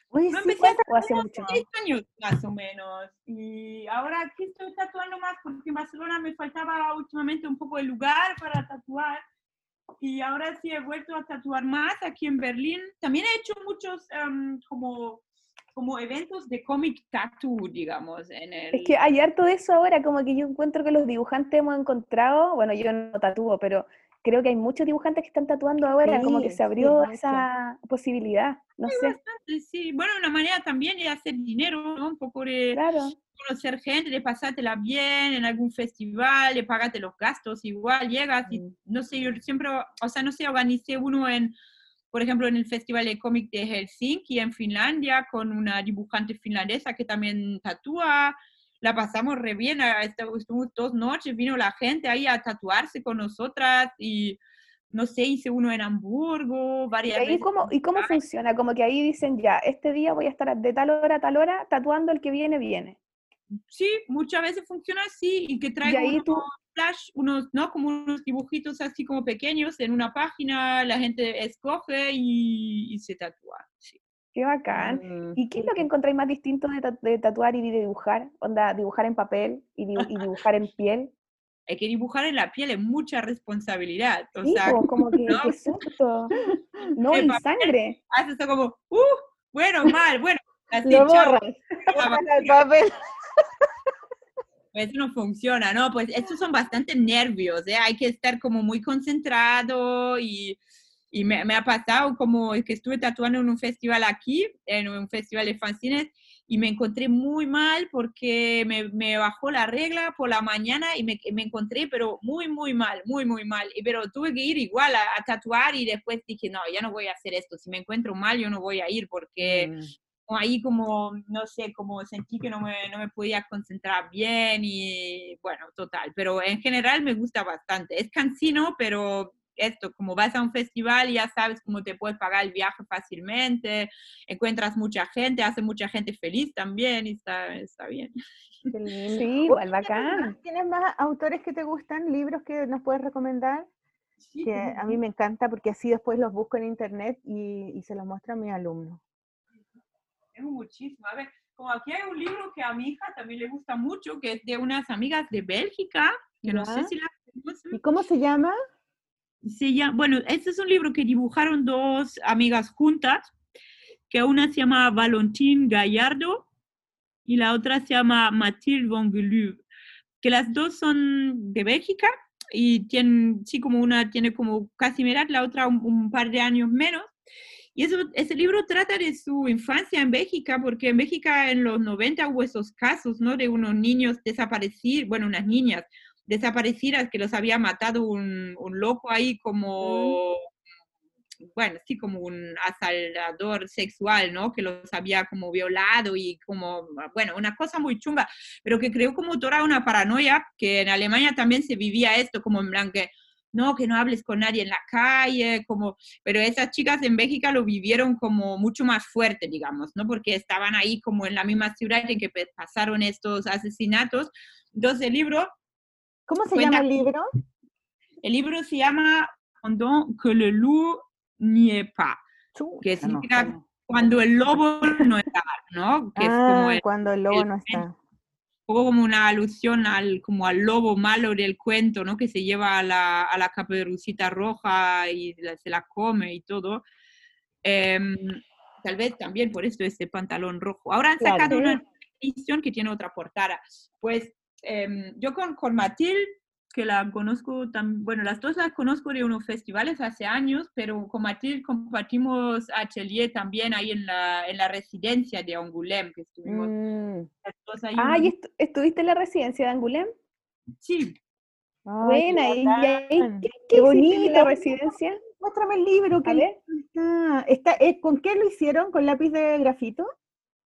Oye, No sí, empecé ¿O hace mucho? seis años más o menos. Y ahora aquí estoy tatuando más porque en Barcelona me faltaba últimamente un poco de lugar para tatuar. Y ahora sí he vuelto a tatuar más aquí en Berlín. También he hecho muchos em, como, como eventos de comic tattoo, digamos. En el, Es que hay harto de eso ahora, como que yo encuentro que los dibujantes hemos encontrado, bueno, yo no tatúo, pero creo que hay muchos dibujantes que están tatuando ahora, como que se abrió esa posibilidad, no sé, bastante, sí. Bueno, una manera también de hacer dinero, ¿no? Un poco de claro. conocer gente, de pasártela bien en algún festival, de pagarte los gastos, igual llegas y Mm. no sé, yo siempre, o sea, no sé, organicé uno en, por ejemplo, en el Festival de Cómic de Helsinki, en Finlandia, con una dibujante finlandesa que también tatúa, la pasamos re bien, estu- estuvimos dos noches, vino la gente ahí a tatuarse con nosotras y, no sé, hice uno en Hamburgo, ¿Y varias ahí veces. cómo, y cómo funciona? Como que ahí dicen ya, este día voy a estar de tal hora a tal hora tatuando, el que viene, viene. Sí, muchas veces funciona así y que ahí unos tú- flash, unos, ¿no? Como unos dibujitos así como pequeños en una página, la gente escoge y, y se tatúa. Sí. Qué bacán. Mm, ¿Y qué es lo que encontráis más distinto de, ta- de tatuar y de dibujar? Onda, dibujar en papel y, dibu- y dibujar en piel. Hay que dibujar en la piel es mucha responsabilidad. O sea, como que, ¿no? qué susto. No, papel. sangre. haces eso como, uh, bueno, mal, bueno, así, Lo borras. borras el papel. Eso no funciona, ¿no? Pues estos son bastante nervios, ¿eh? Hay que estar como muy concentrado y, y me, me ha pasado como que estuve tatuando en un festival aquí, en un festival de fanzines, y me encontré muy mal porque me, me bajó la regla por la mañana y me, me encontré, pero muy, muy mal, muy, muy mal. Y, pero tuve que ir igual a, a tatuar y después dije, no, ya no voy a hacer esto. Si me encuentro mal, yo no voy a ir porque Mm. ahí como, no sé, como sentí que no me, no me podía concentrar bien y bueno, total, pero en general me gusta bastante. Es cansino, pero esto, como vas a un festival ya sabes cómo te puedes pagar el viaje fácilmente, encuentras mucha gente, hace mucha gente feliz también y está, está bien. Qué lindo. Sí, igual ¿tienes bacán. más- ¿Tienes más autores que te gustan, libros que nos puedes recomendar? Sí, Que a mí me encanta porque así después los busco en internet y, y se los muestro a mis alumnos. Tengo muchísimo. A ver, como aquí hay un libro que a mi hija también le gusta mucho, que es de unas amigas de Bélgica, que no sé Ya. si la conocen. ¿Y cómo se llama? Se llama, bueno, este es un libro que dibujaron dos amigas juntas, que una se llama Valentín Gallardo y la otra se llama Mathilde von que las dos son de Bélgica y tienen, sí, como una tiene como casi mi la otra un, un par de años menos. Y eso, ese libro trata de su infancia en Bélgica, porque en Bélgica en los 90 hubo esos casos, ¿no? De unos niños desaparecidos, bueno, unas niñas desaparecidas, que los había matado un, un loco ahí como, bueno, sí, como un asaltador sexual, ¿no? Que los había como violado y como, bueno, una cosa muy chunga, pero que creó como toda una paranoia, que en Alemania también se vivía esto, como en que, no, que no hables con nadie en la calle, como, pero esas chicas en Bélgica lo vivieron como mucho más fuerte, digamos, ¿no? Porque estaban ahí como en la misma ciudad en que pe- pasaron estos asesinatos. Entonces el libro, ¿Cómo se Cuenta- llama el libro? el libro se llama Pendant que le loup n'y pas, que Chuta, no, significa no. cuando el lobo no está, ¿no? Que es como Ah, el- cuando el lobo el- no está. un poco como una alusión al, como al lobo malo del cuento, ¿no? Que se lleva a la, a la caperucita roja y la- se la come y todo. Em, tal vez también por esto este pantalón rojo. Ahora han Claro. sacado una edición que tiene otra portada. Pues em, yo con, con Matilde, que la conozco, tam- bueno, las dos las conozco de unos festivales hace años, pero con Matilde compartimos atelier también ahí en la, en la residencia de Angoulême, que estuvimos Mm, las dos ahí. Ah, unos- ¿y estu- estuviste en la residencia de Angulem? Sí, ay, Buena, qué ¿y ahí bacán. qué, Qué qué hiciste en bonito. la residencia? Muéstrame el libro. que está. Está, eh, ¿Con qué lo hicieron? ¿Con lápiz de grafito?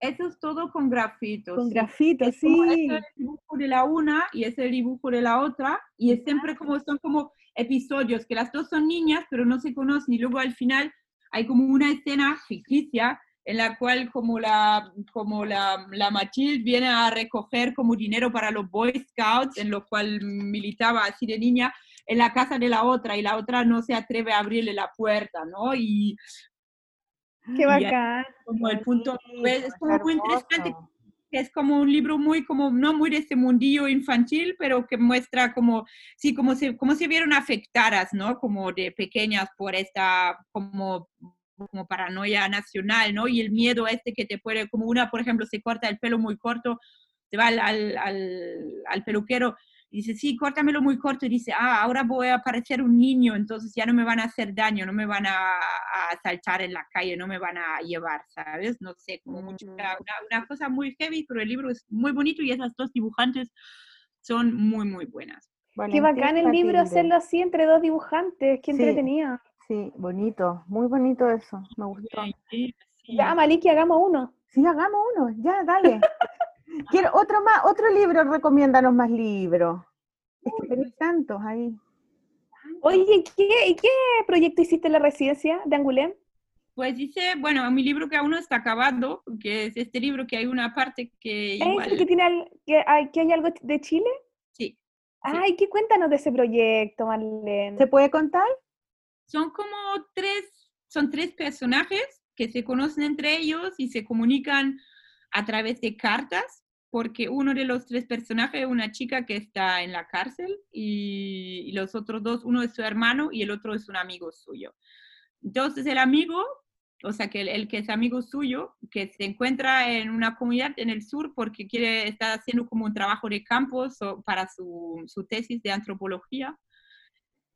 Eso es todo con grafitos. Con sí. grafito, Es sí. este es el dibujo de la una y es el dibujo de la otra y es siempre como son como episodios que las dos son niñas pero no se conocen y luego al final hay como una escena ficticia en la cual como la como la, la Mathilde viene a recoger como dinero para los Boy Scouts en lo cual militaba así de niña en la casa de la otra y la otra no se atreve a abrirle la puerta, ¿no? Y Qué bacán. como el punto pues, es como muy interesante es como un libro muy, como, no muy de ese mundillo infantil, pero que muestra como, sí, como se, como se vieron afectadas, ¿no? Como de pequeñas por esta, como, como paranoia nacional, ¿no? Y el miedo este que te puede, como una, por ejemplo, se corta el pelo muy corto, se va al, al, al, al peluquero y dice, sí, córtamelo muy corto, y dice, ah, ahora voy a parecer un niño, entonces ya no me van a hacer daño, no me van a, a asaltar en la calle, no me van a llevar, ¿sabes? No sé, como mucho, Mm. una, una cosa muy heavy, pero el libro es muy bonito y esas dos dibujantes son muy, muy buenas. Qué bacán el libro hacerlo así entre dos dibujantes. Qué Sí. Sí, bonito, muy bonito eso, me gustó. Sí, sí. Ya, Maliki, hagamos uno. Sí, hagamos uno, ya, dale. Quiero otro más, otro libro, recomiéndanos más libros. Es que tantos ahí. Oye, ¿qué, ¿y qué proyecto hiciste en la residencia de Angulem? Pues dice, bueno, mi libro que aún no está acabado, que es este libro que hay una parte que ¿Es igual, el que tiene al- que, hay, que hay algo de Chile? sí, Ay, ¿qué cuéntanos de ese proyecto, Marlene? ¿Se puede contar? son como tres, son tres personajes que se conocen entre ellos y se comunican a través de cartas, porque uno de los tres personajes es una chica que está en la cárcel y, los otros dos, uno es su hermano y el otro es un amigo suyo. Entonces el amigo, o sea, que el, que es amigo suyo, que se encuentra en una comunidad en el sur porque quiere, está haciendo como un trabajo de campo para su, su tesis de antropología.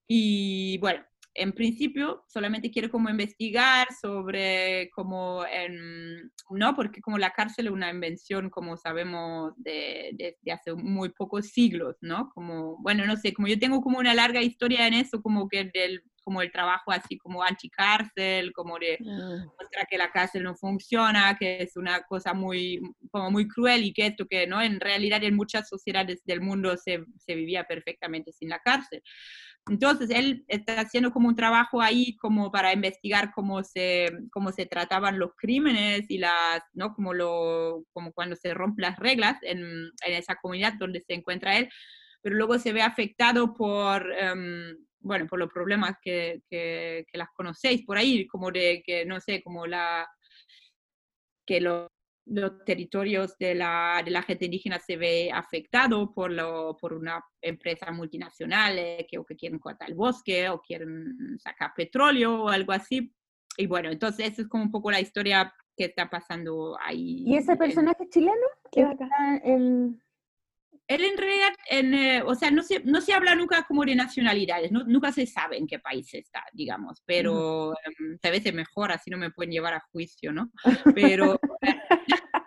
Y bueno, en principio solamente quiere como investigar sobre como, en- no, porque como la cárcel es una invención, como sabemos, de, desde hace muy pocos siglos, ¿no? Como, bueno, no sé, como yo tengo como una larga historia en eso, como que del, como el trabajo así como anticárcel, como de Mm, muestra que la cárcel no funciona, que es una cosa muy, como muy cruel y que esto que no, en realidad en muchas sociedades del mundo se, se vivía perfectamente sin la cárcel. Entonces, él está haciendo como un trabajo ahí como para investigar cómo se, cómo se trataban los crímenes y las, ¿no? Como, lo, como cuando se rompen las reglas en, esa comunidad donde se encuentra él, pero luego se ve afectado por, em, bueno, por los problemas que, que, las conocéis por ahí, como de que, no sé, como la, que lo- los territorios de la, de la gente indígena se ve afectado por, lo, por una empresa multinacional eh, que, o que quieren cortar el bosque o quieren sacar petróleo o algo así. Y bueno, entonces eso es como un poco la historia que está pasando ahí. ¿Y ese en- personaje chileno? Qué El que está en- Él en realidad, en, eh, o sea, no se, no se habla nunca como de nacionalidades, nu- nunca se sabe en qué país está, digamos, pero em, a veces mejor, así no me pueden llevar a juicio, ¿no? Pero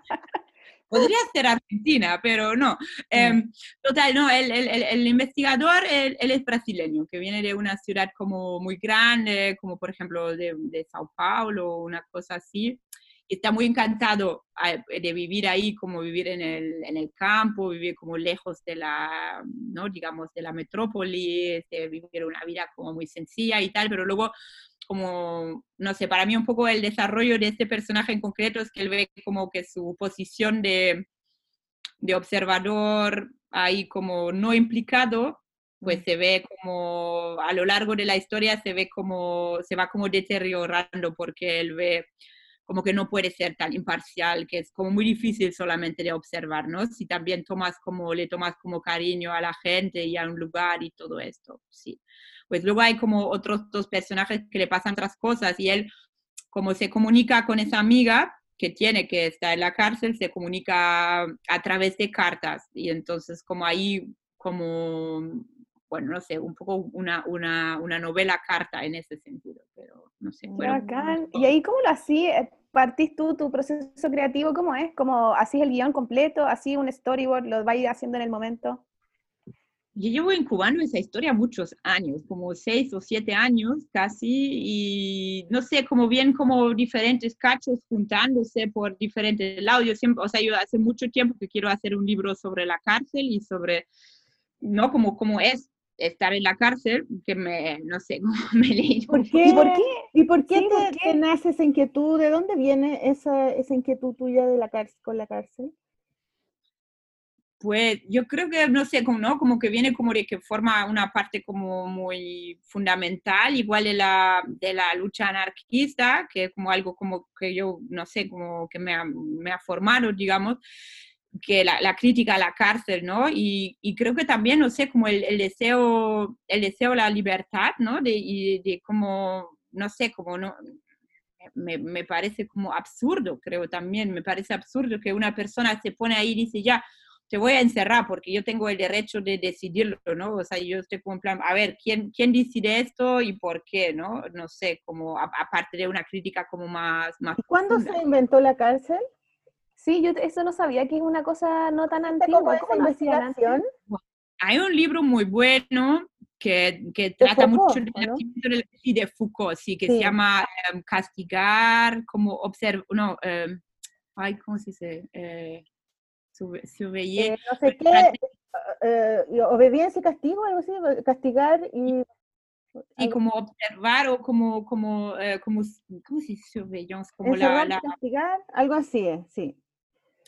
Podría ser Argentina, pero no. Em, total, no, el, el- el- el investigador, él, él es brasileño, que viene de una ciudad como muy grande, como por ejemplo de, de Sao Paulo, una cosa así. Está muy encantado ah, de vivir ahí, como vivir en el, en el campo, vivir como lejos de la, ¿no? digamos, de la metrópoli, de vivir una vida como muy sencilla y tal, pero luego como, no sé, para mí un poco el desarrollo de este personaje en concreto es que él ve como que su posición de, de observador ahí como no implicado, pues se ve como a lo largo de la historia se ve como, se va como deteriorando porque él ve como que no puede ser tan imparcial, que es como muy difícil solamente de observar, ¿no? Si también tomas como, le tomas como cariño a la gente y a un lugar y todo esto, sí. Pues luego hay como otros dos personajes que le pasan otras cosas y él como se comunica con esa amiga que tiene que estar en la cárcel, se comunica a través de cartas y entonces como ahí como, bueno, no sé, un poco una, una, una novela carta en ese sentido, pero no sé. Unos ¿Y ahí cómo lo hacías? ¿Partís tú tu proceso creativo? ¿Cómo es? ¿Cómo hacís el guion completo? ¿Así un storyboard? ¿Lo vais haciendo en el momento? Yo llevo incubando esa historia muchos años, como seis o siete años casi, y no sé, como bien como diferentes cachos juntándose por diferentes lados. Yo siempre, o sea, yo hace mucho tiempo que quiero hacer un libro sobre la cárcel y sobre, ¿no? Como, como es estar en la cárcel, que me, no sé, como me leí. ¿Por qué? ¿Y por qué? ¿Y por qué, Sí, te, ¿por te qué? nace esa inquietud? ¿De dónde viene esa, esa inquietud tuya de la cárcel, con la cárcel? Pues yo creo que, no sé, como, ¿no? como que viene como de que forma una parte como muy fundamental, igual de la, de la lucha anarquista, que es como algo como que yo, no sé, como que me ha, me ha formado, digamos, que la, la crítica a la cárcel, ¿no? Y, y creo que también, no sé, como el, el deseo, el deseo a la libertad, ¿no? De, y de como, no sé, como no, me, me parece como absurdo, creo también, me parece absurdo que una persona se pone ahí y dice, ya, te voy a encerrar porque yo tengo el derecho de decidirlo, ¿no? O sea, yo estoy como en plan, a ver, ¿quién, quién decide esto y por qué, ¿no? No sé, como aparte de una crítica como más... más ¿Y cuándo profunda. se inventó la cárcel? Sí, yo eso no sabía que es una cosa no tan ¿Está como antigua. esa ¿Cómo lo hacían antes? investigación? Hay un libro muy bueno que, que De trata mucho Foucault, del ¿o no? sí, de Foucault, sí, que Sí. se llama em, Castigar, como observar, no, em, ay, ¿cómo se dice? Eh. Eh, no sé qué, eh, y obediencia y castigo, algo así, castigar y... Sí, algo- como observar o como, como, eh, como, ¿cómo se dice surveillance? Como la, y la- castigar, algo así es, sí.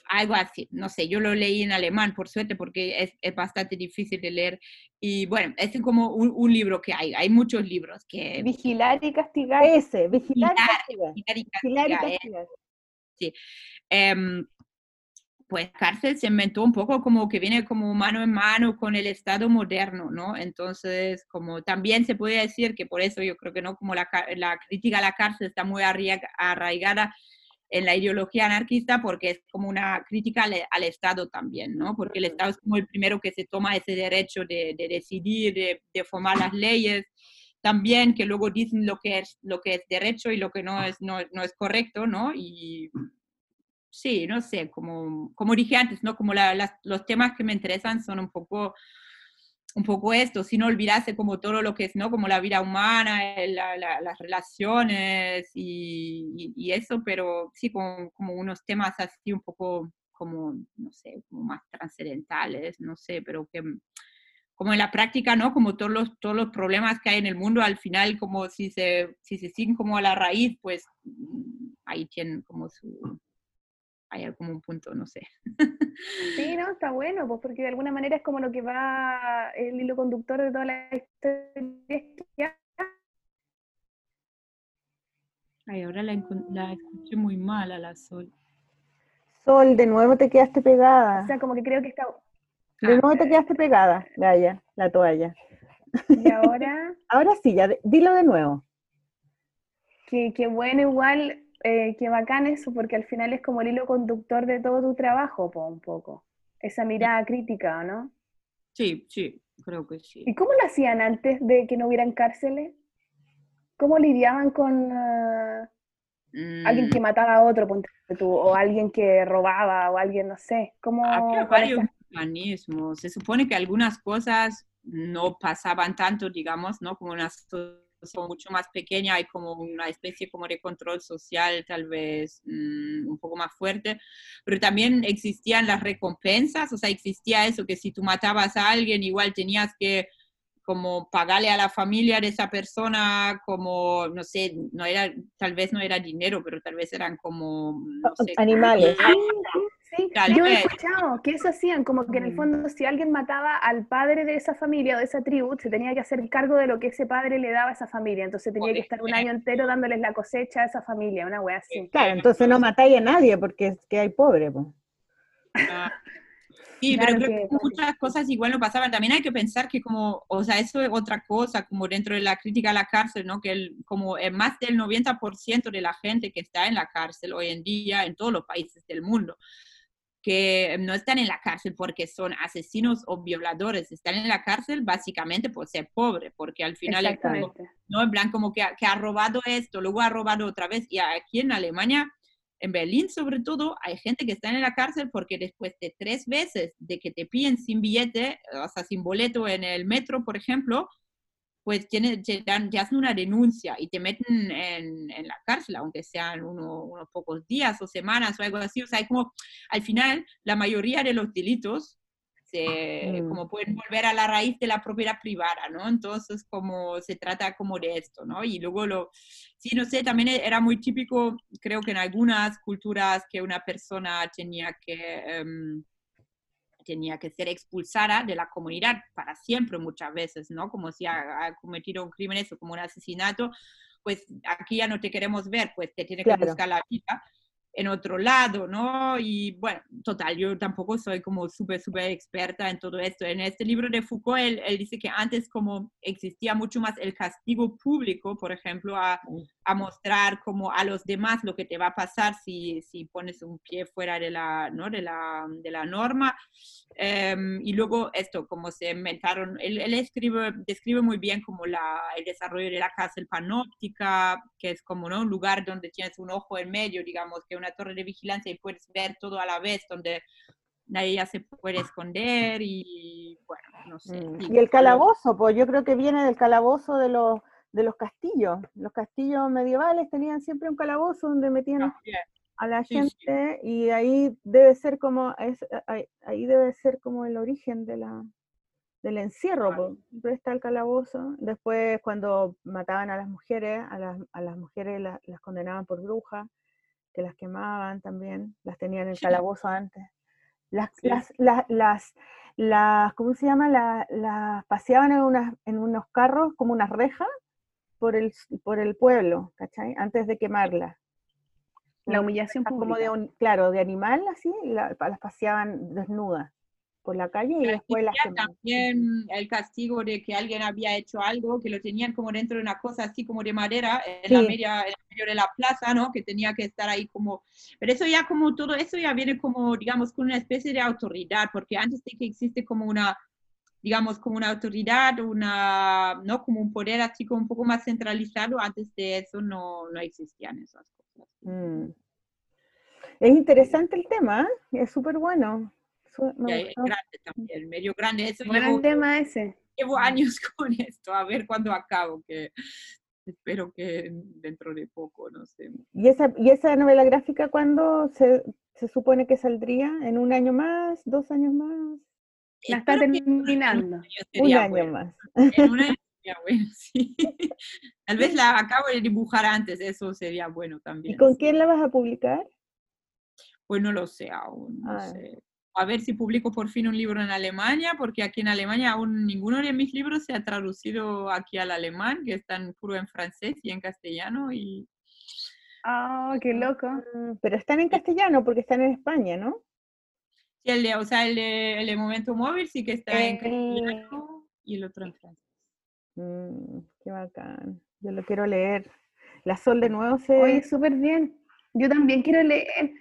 Algo así, no sé, yo lo leí en alemán, por suerte, porque es, es bastante difícil de leer. Y bueno, es como un, un libro que hay, hay muchos libros que... Vigilar y castigar. Ese, vigilar y Vigilar, castigar. Vigilar y Vigilar y castigar, eh, castigar. em, pues cárcel se inventó un poco como que viene como mano en mano con el Estado moderno, ¿no? Entonces, como también se puede decir que por eso yo creo que no, como la, la crítica a la cárcel está muy arraiga- arraigada en la ideología anarquista porque es como una crítica al, al Estado también, ¿no? Porque el Estado es como el primero que se toma ese derecho de, de decidir, de, de formar las leyes, también que luego dicen lo que es, lo que es derecho y lo que no es, no, no es correcto, ¿no? Y sí, no sé, como, como dije antes, ¿no? Como la- las- los temas que me interesan son un poco, un poco esto, sin olvidarse como todo lo que es, ¿no? Como la vida humana, la- la- las relaciones y, y- y eso, pero sí, como, como unos temas así un poco como, no sé, como más trascendentales, no sé, pero que como en la práctica, ¿no? Como todos los, todos los problemas que hay en el mundo, al final, como si se, si se siguen como a la raíz, pues mm, ahí tienen como su, hay como un punto, no sé. Sí, no, está bueno, pues porque de alguna manera es como lo que va el hilo conductor de toda la historia. Ay, ahora la, escuché muy mal a la Sol. Sol, de nuevo te quedaste pegada. O sea, como que creo que está... De Ah, nuevo te quedaste pegada, Gaya, la toalla. Y ahora, Ahora sí, ya, dilo de nuevo. que, que bueno igual, eh, que bacán eso, porque al final es como el hilo conductor de todo tu trabajo, po, un poco. Esa mirada crítica, ¿o ¿no? Sí, sí, creo que sí. ¿Y cómo lo hacían antes de que no hubieran cárceles? ¿Cómo lidiaban con, ah, Alguien que Mm, mataba a otro, tú, o alguien que robaba, o alguien, no sé, ¿cómo Había varios mecanismos. Se supone que algunas cosas no pasaban tanto, digamos, ¿no? Como una son mucho más pequeña, hay como una especie como de control social tal vez mm, un poco más fuerte, pero también existían las recompensas, o sea, existía eso que si tú matabas a alguien igual tenías que como pagarle a la familia de esa persona como, no sé, no era, tal vez no era dinero, pero tal vez eran como, no sé, Animales. Sí, yo he vez. escuchado que eso hacían, como que en el Mm. fondo si alguien mataba al padre de esa familia o de esa tribu, se tenía que hacer cargo de lo que ese padre le daba a esa familia, entonces tenía que estar un año entero dándoles la cosecha a esa familia, una wea así. Claro, entonces no matáis a nadie porque es que hay pobre. po. Ah, Sí, Claro pero creo que- que muchas cosas igual no pasaban. También hay que pensar que como, o sea, eso es otra cosa, como dentro de la crítica a la cárcel, ¿no? Que el, como más del 90% de la gente que está en la cárcel hoy en día en todos los países del mundo, que no están en la cárcel porque son asesinos o violadores, están en la cárcel básicamente por ser pobre, porque al final es como, Exactamente. ¿no? En plan, como que, ha- que ha robado esto, luego ha robado otra vez. Y aquí en Alemania, en Berlín sobre todo, hay gente que está en la cárcel porque después de tres veces de que te pillen sin billete, o sea, sin boleto en el metro, por ejemplo, pues tiene, te, dan, te hacen una denuncia y te meten en, en la cárcel, aunque sean uno- unos pocos días o semanas o algo así. O sea, como, al final, la mayoría de los delitos se, Mm. como pueden volver a la raíz de la propiedad privada, ¿no? Entonces, como se trata como de esto, ¿no? Y luego lo, sí, no sé, también era muy típico, creo que en algunas culturas que una persona tenía que... em, tenía que ser expulsada de la comunidad para siempre muchas veces, ¿no? Como si ha, ha cometido un crimen, eso, como un asesinato, pues aquí ya no te queremos ver, pues te tiene Claro. que buscar la vida en otro lado, ¿no? Y bueno, total, yo tampoco soy como súper, súper experta en todo esto. En este libro de Foucault, él, él dice que antes como existía mucho más el castigo público, por ejemplo, a, a mostrar como a los demás lo que te va a pasar si, si pones un pie fuera de la, ¿no? de la, de la norma. Em, y luego esto, como se inventaron, él, él escribe, describe muy bien como la, el desarrollo de la cárcel panóptica, que es como ¿no? un lugar donde tienes un ojo en medio, digamos, que una torre de vigilancia y puedes ver todo a la vez, donde nadie ya se puede esconder y bueno, no sé. Mm. Y el calabozo, pues yo creo que viene del calabozo de los, de los castillos. Los castillos medievales tenían siempre un calabozo donde metían a la Sí, sí. gente y ahí debe ser como es- ahí, ahí debe ser como el origen de la del encierro, Claro. po. siempre está el calabozo. Después cuando mataban a las mujeres, a las, a las mujeres la- las condenaban por brujas, que las quemaban también, las tenían en el Sí. calabozo antes. Las, Sí. las, las, las, las- ¿cómo se llama? La- Las paseaban en, unas, en unos carros como unas rejas por el, por el pueblo, ¿cachai? Antes de quemarlas. La humillación rejas como de pública. un, claro, de animal así, la- las paseaban desnudas por la calle y después las quemaban. también el castigo de que alguien había hecho algo, que lo tenían como dentro de una cosa así como de madera, en, la Sí. media, en medio de la plaza, ¿no? Que tenía que estar ahí como... Pero eso ya como todo eso ya viene como, digamos, con una especie de autoridad, porque antes de que existe como una, digamos, como una autoridad, una, ¿no? Como un poder así como un poco más centralizado, antes de eso no, no existían esas cosas. Mm. Es interesante el tema, ¿eh? es súper bueno. Me gustó. grande también, medio grande. Eso Bueno llevo- el tema ese. llevo años con esto, a ver cuándo acabo, que espero que dentro de poco, no sé. ¿Y esa, ¿Y esa novela gráfica cuándo se, se supone que saldría? ¿En un año más? ¿Dos años más? La está terminando. año Un año bueno. más. En un año sería bueno, sí. Tal vez la acabo de dibujar antes, eso sería bueno ¿Y también. con sí. quién la vas a publicar? Pues no lo sé aún, no Ah. sé. A ver si publico por fin un libro en Alemania, porque aquí en Alemania aún ninguno de mis libros se ha traducido aquí al alemán, que están puro en francés y en castellano, y Oh, qué loco. Pero están en castellano porque están en España, ¿no? Sí, el de, o sea, el de, el de Momento Móvil sí que está en castellano y el otro en francés. Mm, qué bacán. Yo lo quiero leer. La Sol de nuevo se... Oye, súper bien. Yo también quiero leer.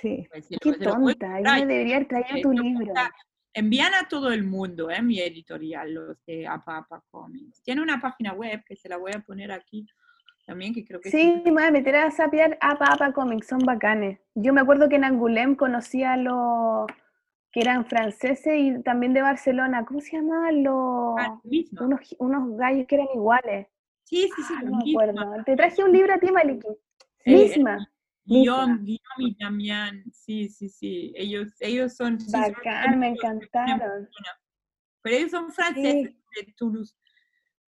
sí. Pues Qué tonta. Yo me debería haber traído eh, tu libro. Envían a todo el mundo, ¿eh? Mi editorial, los de Apapa Comics. Tiene una página web que se la voy a poner aquí. También, que creo que Sí, me voy a meter a sapear a Papa Comics, son bacanes. Yo me acuerdo que en Angoulême conocía a los que eran franceses y también de Barcelona. ¿Cómo se llamaban los Ah, unos, unos gallos que eran iguales? Sí, sí, sí, Ah, la no me misma. acuerdo. Te traje un libro a ti, Maliki. Eh, Misma. Guillaume, Guillaume y Damián, sí, sí, sí. Ellos, ellos son. sí, son Bacán, me encantaron. Pero ellos son franceses de Toulouse.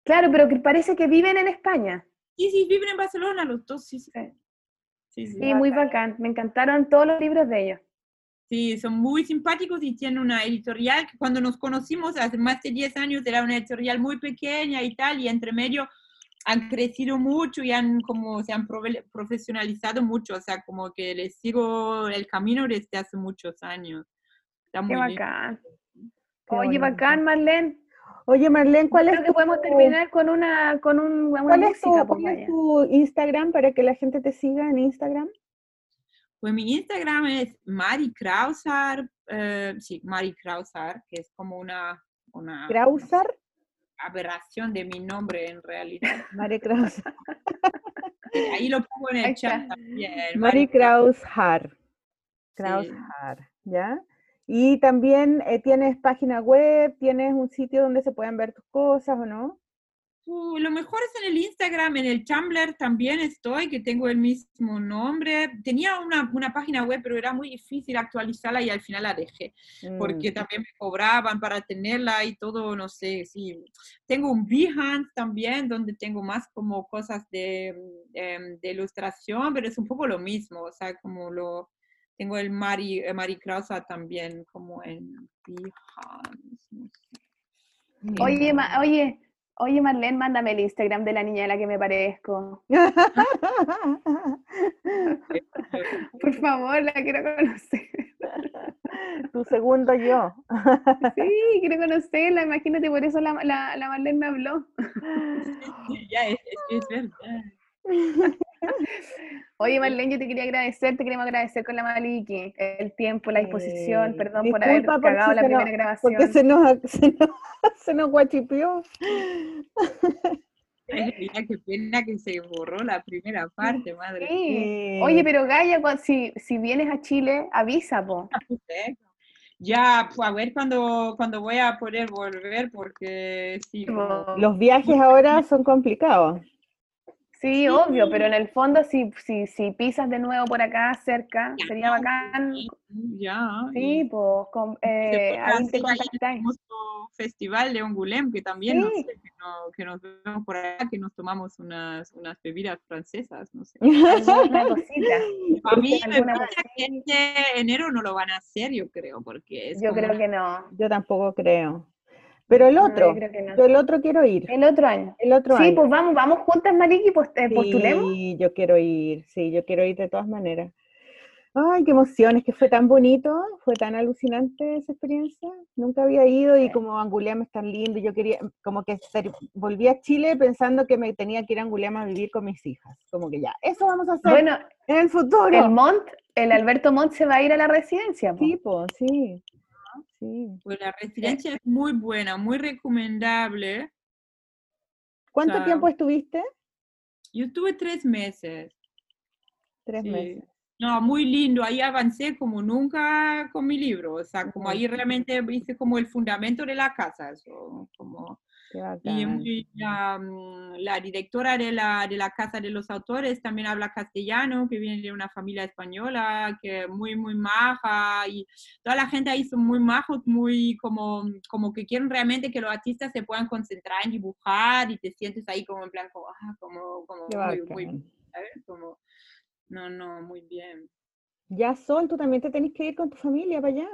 Claro, pero que parece que viven en España. Sí, sí, viven en Barcelona los dos, sí, sí. Sí. Sí, muy bacán. Me encantaron todos los libros de ellos. Sí, son muy simpáticos y tienen una editorial que cuando nos conocimos hace más de 10 años era una editorial muy pequeña y tal, y entre medio han crecido mucho y han como se han profesionalizado mucho, o sea, como que les sigo el camino desde hace muchos años. Está Qué muy lindo. bacán. Qué Oye, bonito. bacán, Marlene. Oye, Marlene, ¿cuál Creo es que tu, podemos terminar con una, con un, una ¿cuál es tu, música, pues, cuál es vaya. tu Instagram para que la gente te siga en Instagram? Pues mi Instagram es Mari Krausar, eh, sí, Mari Krausar, que es como una, una Krausar, aberración de mi nombre en realidad. Mari Kraus, Ahí lo pongo en el chat también. Mari Kraushar, Sí. Kraushar, ¿ya? Y también eh, tienes página web, tienes un sitio donde se pueden ver tus cosas, ¿o no? Uh, lo mejor es en el Instagram, en el Tumblr también estoy, que tengo el mismo nombre. Tenía una, una página web, pero era muy difícil actualizarla y al final la dejé, porque Mm, también me cobraban para tenerla y todo, no sé, sí. Tengo un Behance también, donde tengo más como cosas de, em, de ilustración, pero es un poco lo mismo, o sea, como lo... Tengo el Mari, eh, Mari Krausa también, como en Behance. no sé. Oye, ma- oye, oye, Marlene, mándame el Instagram de la niña a la que me parezco. Por favor, la quiero conocer. tu segundo yo. Sí, quiero conocerla. Imagínate, por eso la, la, la Marlene me habló. Ya, es, es es verdad. Oye, Marlene, yo te quería agradecer, te queremos agradecer con la Maliki, el tiempo, la disposición, Eh, perdón por haber cagado si la primera grabación. Porque se nos, se nos, se nos guachipió. Ay, qué pena que se borró la primera parte, madre. Sí. Oye, pero Gaia, cua- si, si vienes a Chile, avisa, po. mía. Ya, pues a ver cuando, cuando voy a poder volver, porque sí. Los viajes ahora son complicados. Sí, obvio, pero en el fondo, si, si, si pisas de nuevo por acá cerca, sería bacán. Ya. Sí, y pues, con, eh, ahí te contactáis. famoso festival de Ongulem, que también, no sé, que, no- que nos vemos por acá, que nos tomamos unas, unas bebidas francesas, no sé. Cosita. A mí me parece que este enero no lo van a hacer, yo creo, porque es Yo como creo una- que no. Yo tampoco creo. Pero el No, otro, yo no. el otro quiero ir. El otro año. El otro Sí, año. pues vamos, vamos juntas, Maliki, pues eh, postulemos. Sí, yo quiero ir, sí, yo quiero ir de todas maneras. Ay, qué emoción, es que fue tan bonito, fue tan alucinante esa experiencia. Nunca había ido y Sí. como Angoulême es tan lindo, yo quería, como que volví a Chile pensando que me tenía que ir a Angoulême a vivir con mis hijas. Como que ya, eso vamos a hacer Bueno, en el futuro. el Mont, el Alberto Montt se va a ir a la residencia, po. Sí, po, sí. Sí. Pues la residencia es muy buena, muy recomendable. ¿Cuánto sea, tiempo estuviste? Yo estuve tres meses. Tres sí. meses. No, muy lindo. Ahí avancé como nunca con mi libro. O sea, como ahí realmente hice como el fundamento de la casa. Eso, como, y muy- mm, la directora de la, de la Casa de los Autores también habla castellano, que viene de una familia española, que muy, muy maja. Y toda la gente ahí son muy majos, muy como, como que quieren realmente que los artistas se puedan concentrar en dibujar y te sientes ahí como en plan, como, ah, como, como muy, muy, bacán. ¿sabes? Como, no, no, muy bien. Ya, Sol, tú también te tenés que ir con tu familia para allá.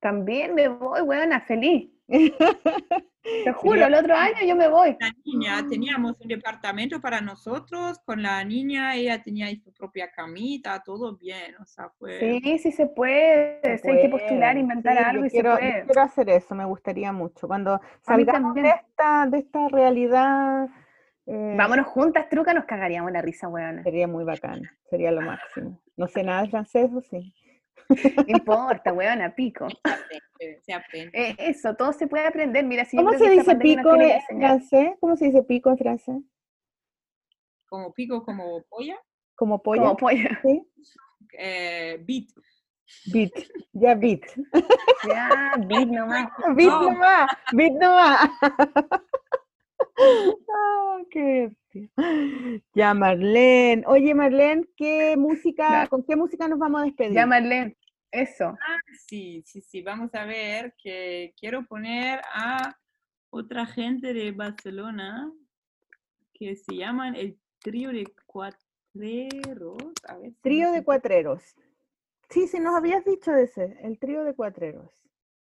También me voy, weona, feliz. Te juro, el otro año yo me voy. La niña, teníamos un departamento para nosotros, con la niña, ella tenía su propia camita, todo bien, o sea, fue... Sí, sí se puede. Se sí hay que postular, puede, inventar sí, algo y quiero, se puede. quiero hacer eso, me gustaría mucho. Cuando salgamos de esta, de esta realidad, eh, Vámonos juntas, truca, nos cagaríamos la risa, weona. sería muy bacán, sería lo máximo. No sé nada de francés, ¿o sí? No importa, weona, pico. Se aprende, se aprende. Eh, eso, todo se puede aprender. Mira, si ¿Cómo se dice pico en francés? ¿Cómo se dice pico en francés? como pico, como polla, Como pollo. Como polla. ¿sí? eh, beat. Beat. Ya beat. Ya, beat nomás. Beat No. nomás. Beat nomás. Ah, qué. Ya, Marlene. Oye, Marlene, ¿qué música. ¿con qué música nos vamos a despedir? Ya, Marlene. Eso. Sí, sí, sí, vamos a ver que quiero poner a otra gente de Barcelona que se llaman el trío de cuatreros. A ver si Trío no de cuatreros. Sí, sí, nos habías dicho ese, el trío de cuatreros.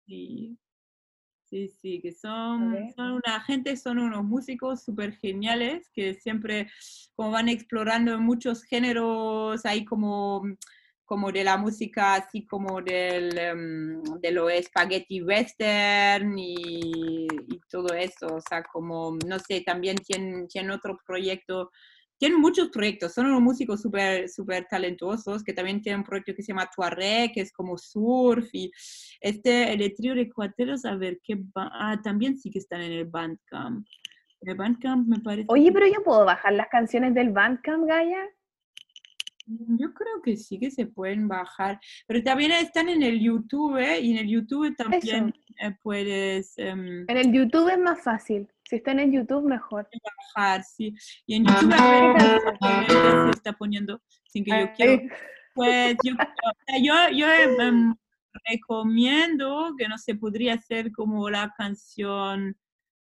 Sí, sí, sí, que son, son una gente, son unos músicos súper geniales que siempre como van explorando muchos géneros, ahí como, como de la música, así como del, em, de lo spaghetti western y, y todo eso, o sea, como, no sé, también tienen, tienen otro proyecto. Tienen muchos proyectos, son unos músicos súper súper talentosos que también tienen un proyecto que se llama Tuareg, que es como surf y este, el trío de cuateros, a ver qué va. Ah, también sí que están en el Bandcamp. En el Bandcamp me parece. Oye, pero yo puedo bajar las canciones del Bandcamp, Gaia. Yo creo que sí que se pueden bajar. Pero también están en el YouTube ¿eh? y en el YouTube también eh, puedes em, En el YouTube es más fácil. Si está en YouTube, mejor. bajar, sí. Y en YouTube se está poniendo sin que yo quiero. Ay, Pues yo, yo em, recomiendo que no se podría hacer como la canción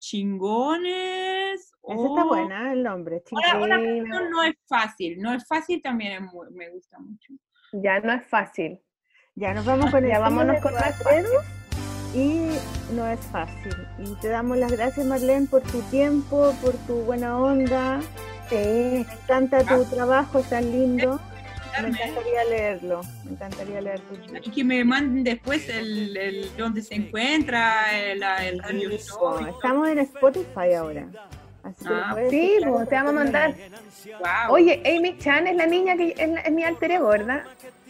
Chingones. Está o- buena, el nombre. Ahora, una canción no es fácil, no es fácil también es muy- me gusta mucho. Ya no es fácil. Ya nos vamos con Ya vámonos con y no es fácil. Y te damos las gracias, Marlene, por tu tiempo, por tu buena onda. Sí. Me encanta tu Ah. trabajo, es tan lindo. Me encantaría leerlo. Me encantaría leer tu libro. Y que me manden después el, el dónde se encuentra, el, el radio Sí, show. Estamos en Spotify ahora. Así Ah, Sí, pues te vamos a mandar. Guau. Oye, Amy Chan es la niña que es, la- es mi alter ego, ¿verdad?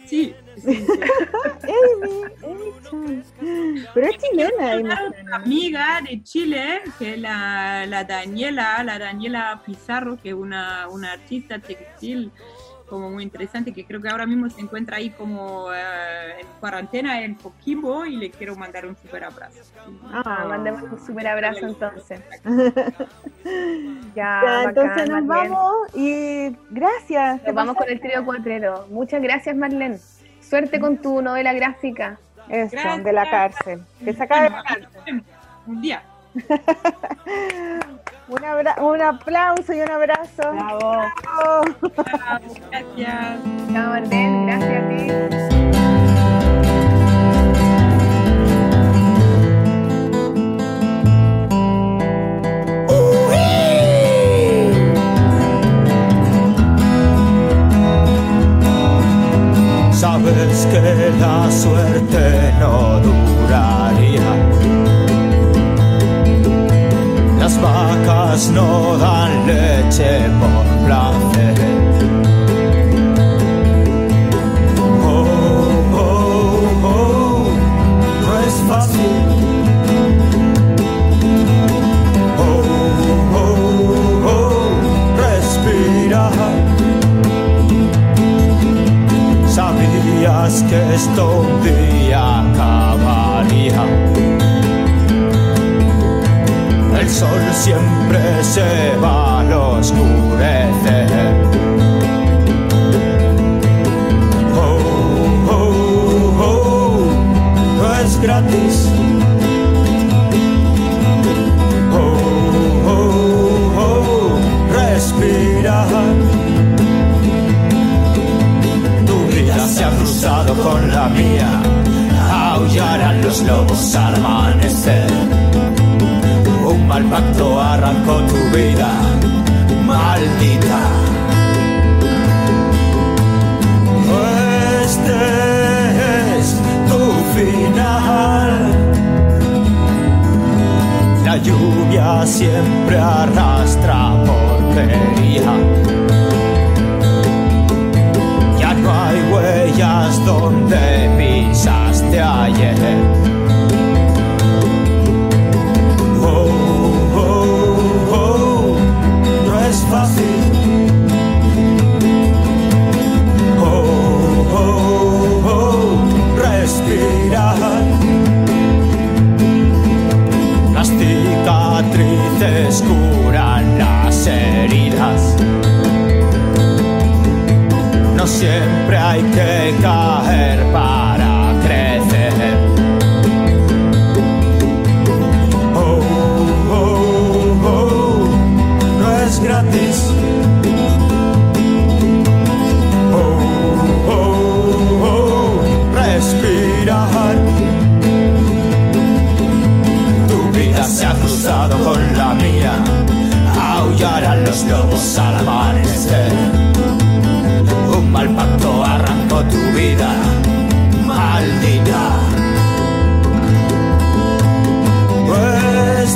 sí, sí, sí. Amy, Amy Chan. Pero es chilena, Amy Una Chan. amiga de Chile, que es la, la Daniela, la Daniela Pizarro, que es una, una artista textil como muy interesante, que creo que ahora mismo se encuentra ahí como eh, en cuarentena en Coquimbo y le quiero mandar un super abrazo. Ah, mandemos un super abrazo entonces. Ya, Ya, bacán, entonces nos Marlene. vamos y gracias. Nos vamos con el trío cuatrero. Muchas gracias, Marlene. Suerte con tu novela gráfica. Eso, Gracias. de la cárcel. Que se acabe la cárcel. Un día. Un, abra- un aplauso y un abrazo. Bravo. Chao, gracias. Chao, Marlene. Gracias a ti. Sabes que la suerte no duraría. Las vacas no dan leche por placer. Oh, oh, oh, no. Oh, oh, oh. Sabías que esto un día acabaría. El sol siempre se va al oscurecer. Oh, oh, oh, no es gratis. Oh, oh, oh, respira. Tu vida se ha cruzado con la mía. Aullarán los lobos al amanecer. Mal pacto arrancó tu vida, maldita. Este es tu final. La lluvia siempre arrastra porquería. Ya no hay huellas donde pisaste ayer. fácil. Oh, oh, oh, respirar. Las cicatrices curan las heridas. No siempre hay que caer para los lobos al amanecer. Un mal pacto arrancó tu vida, maldita. Pues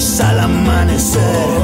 vemos al amanecer.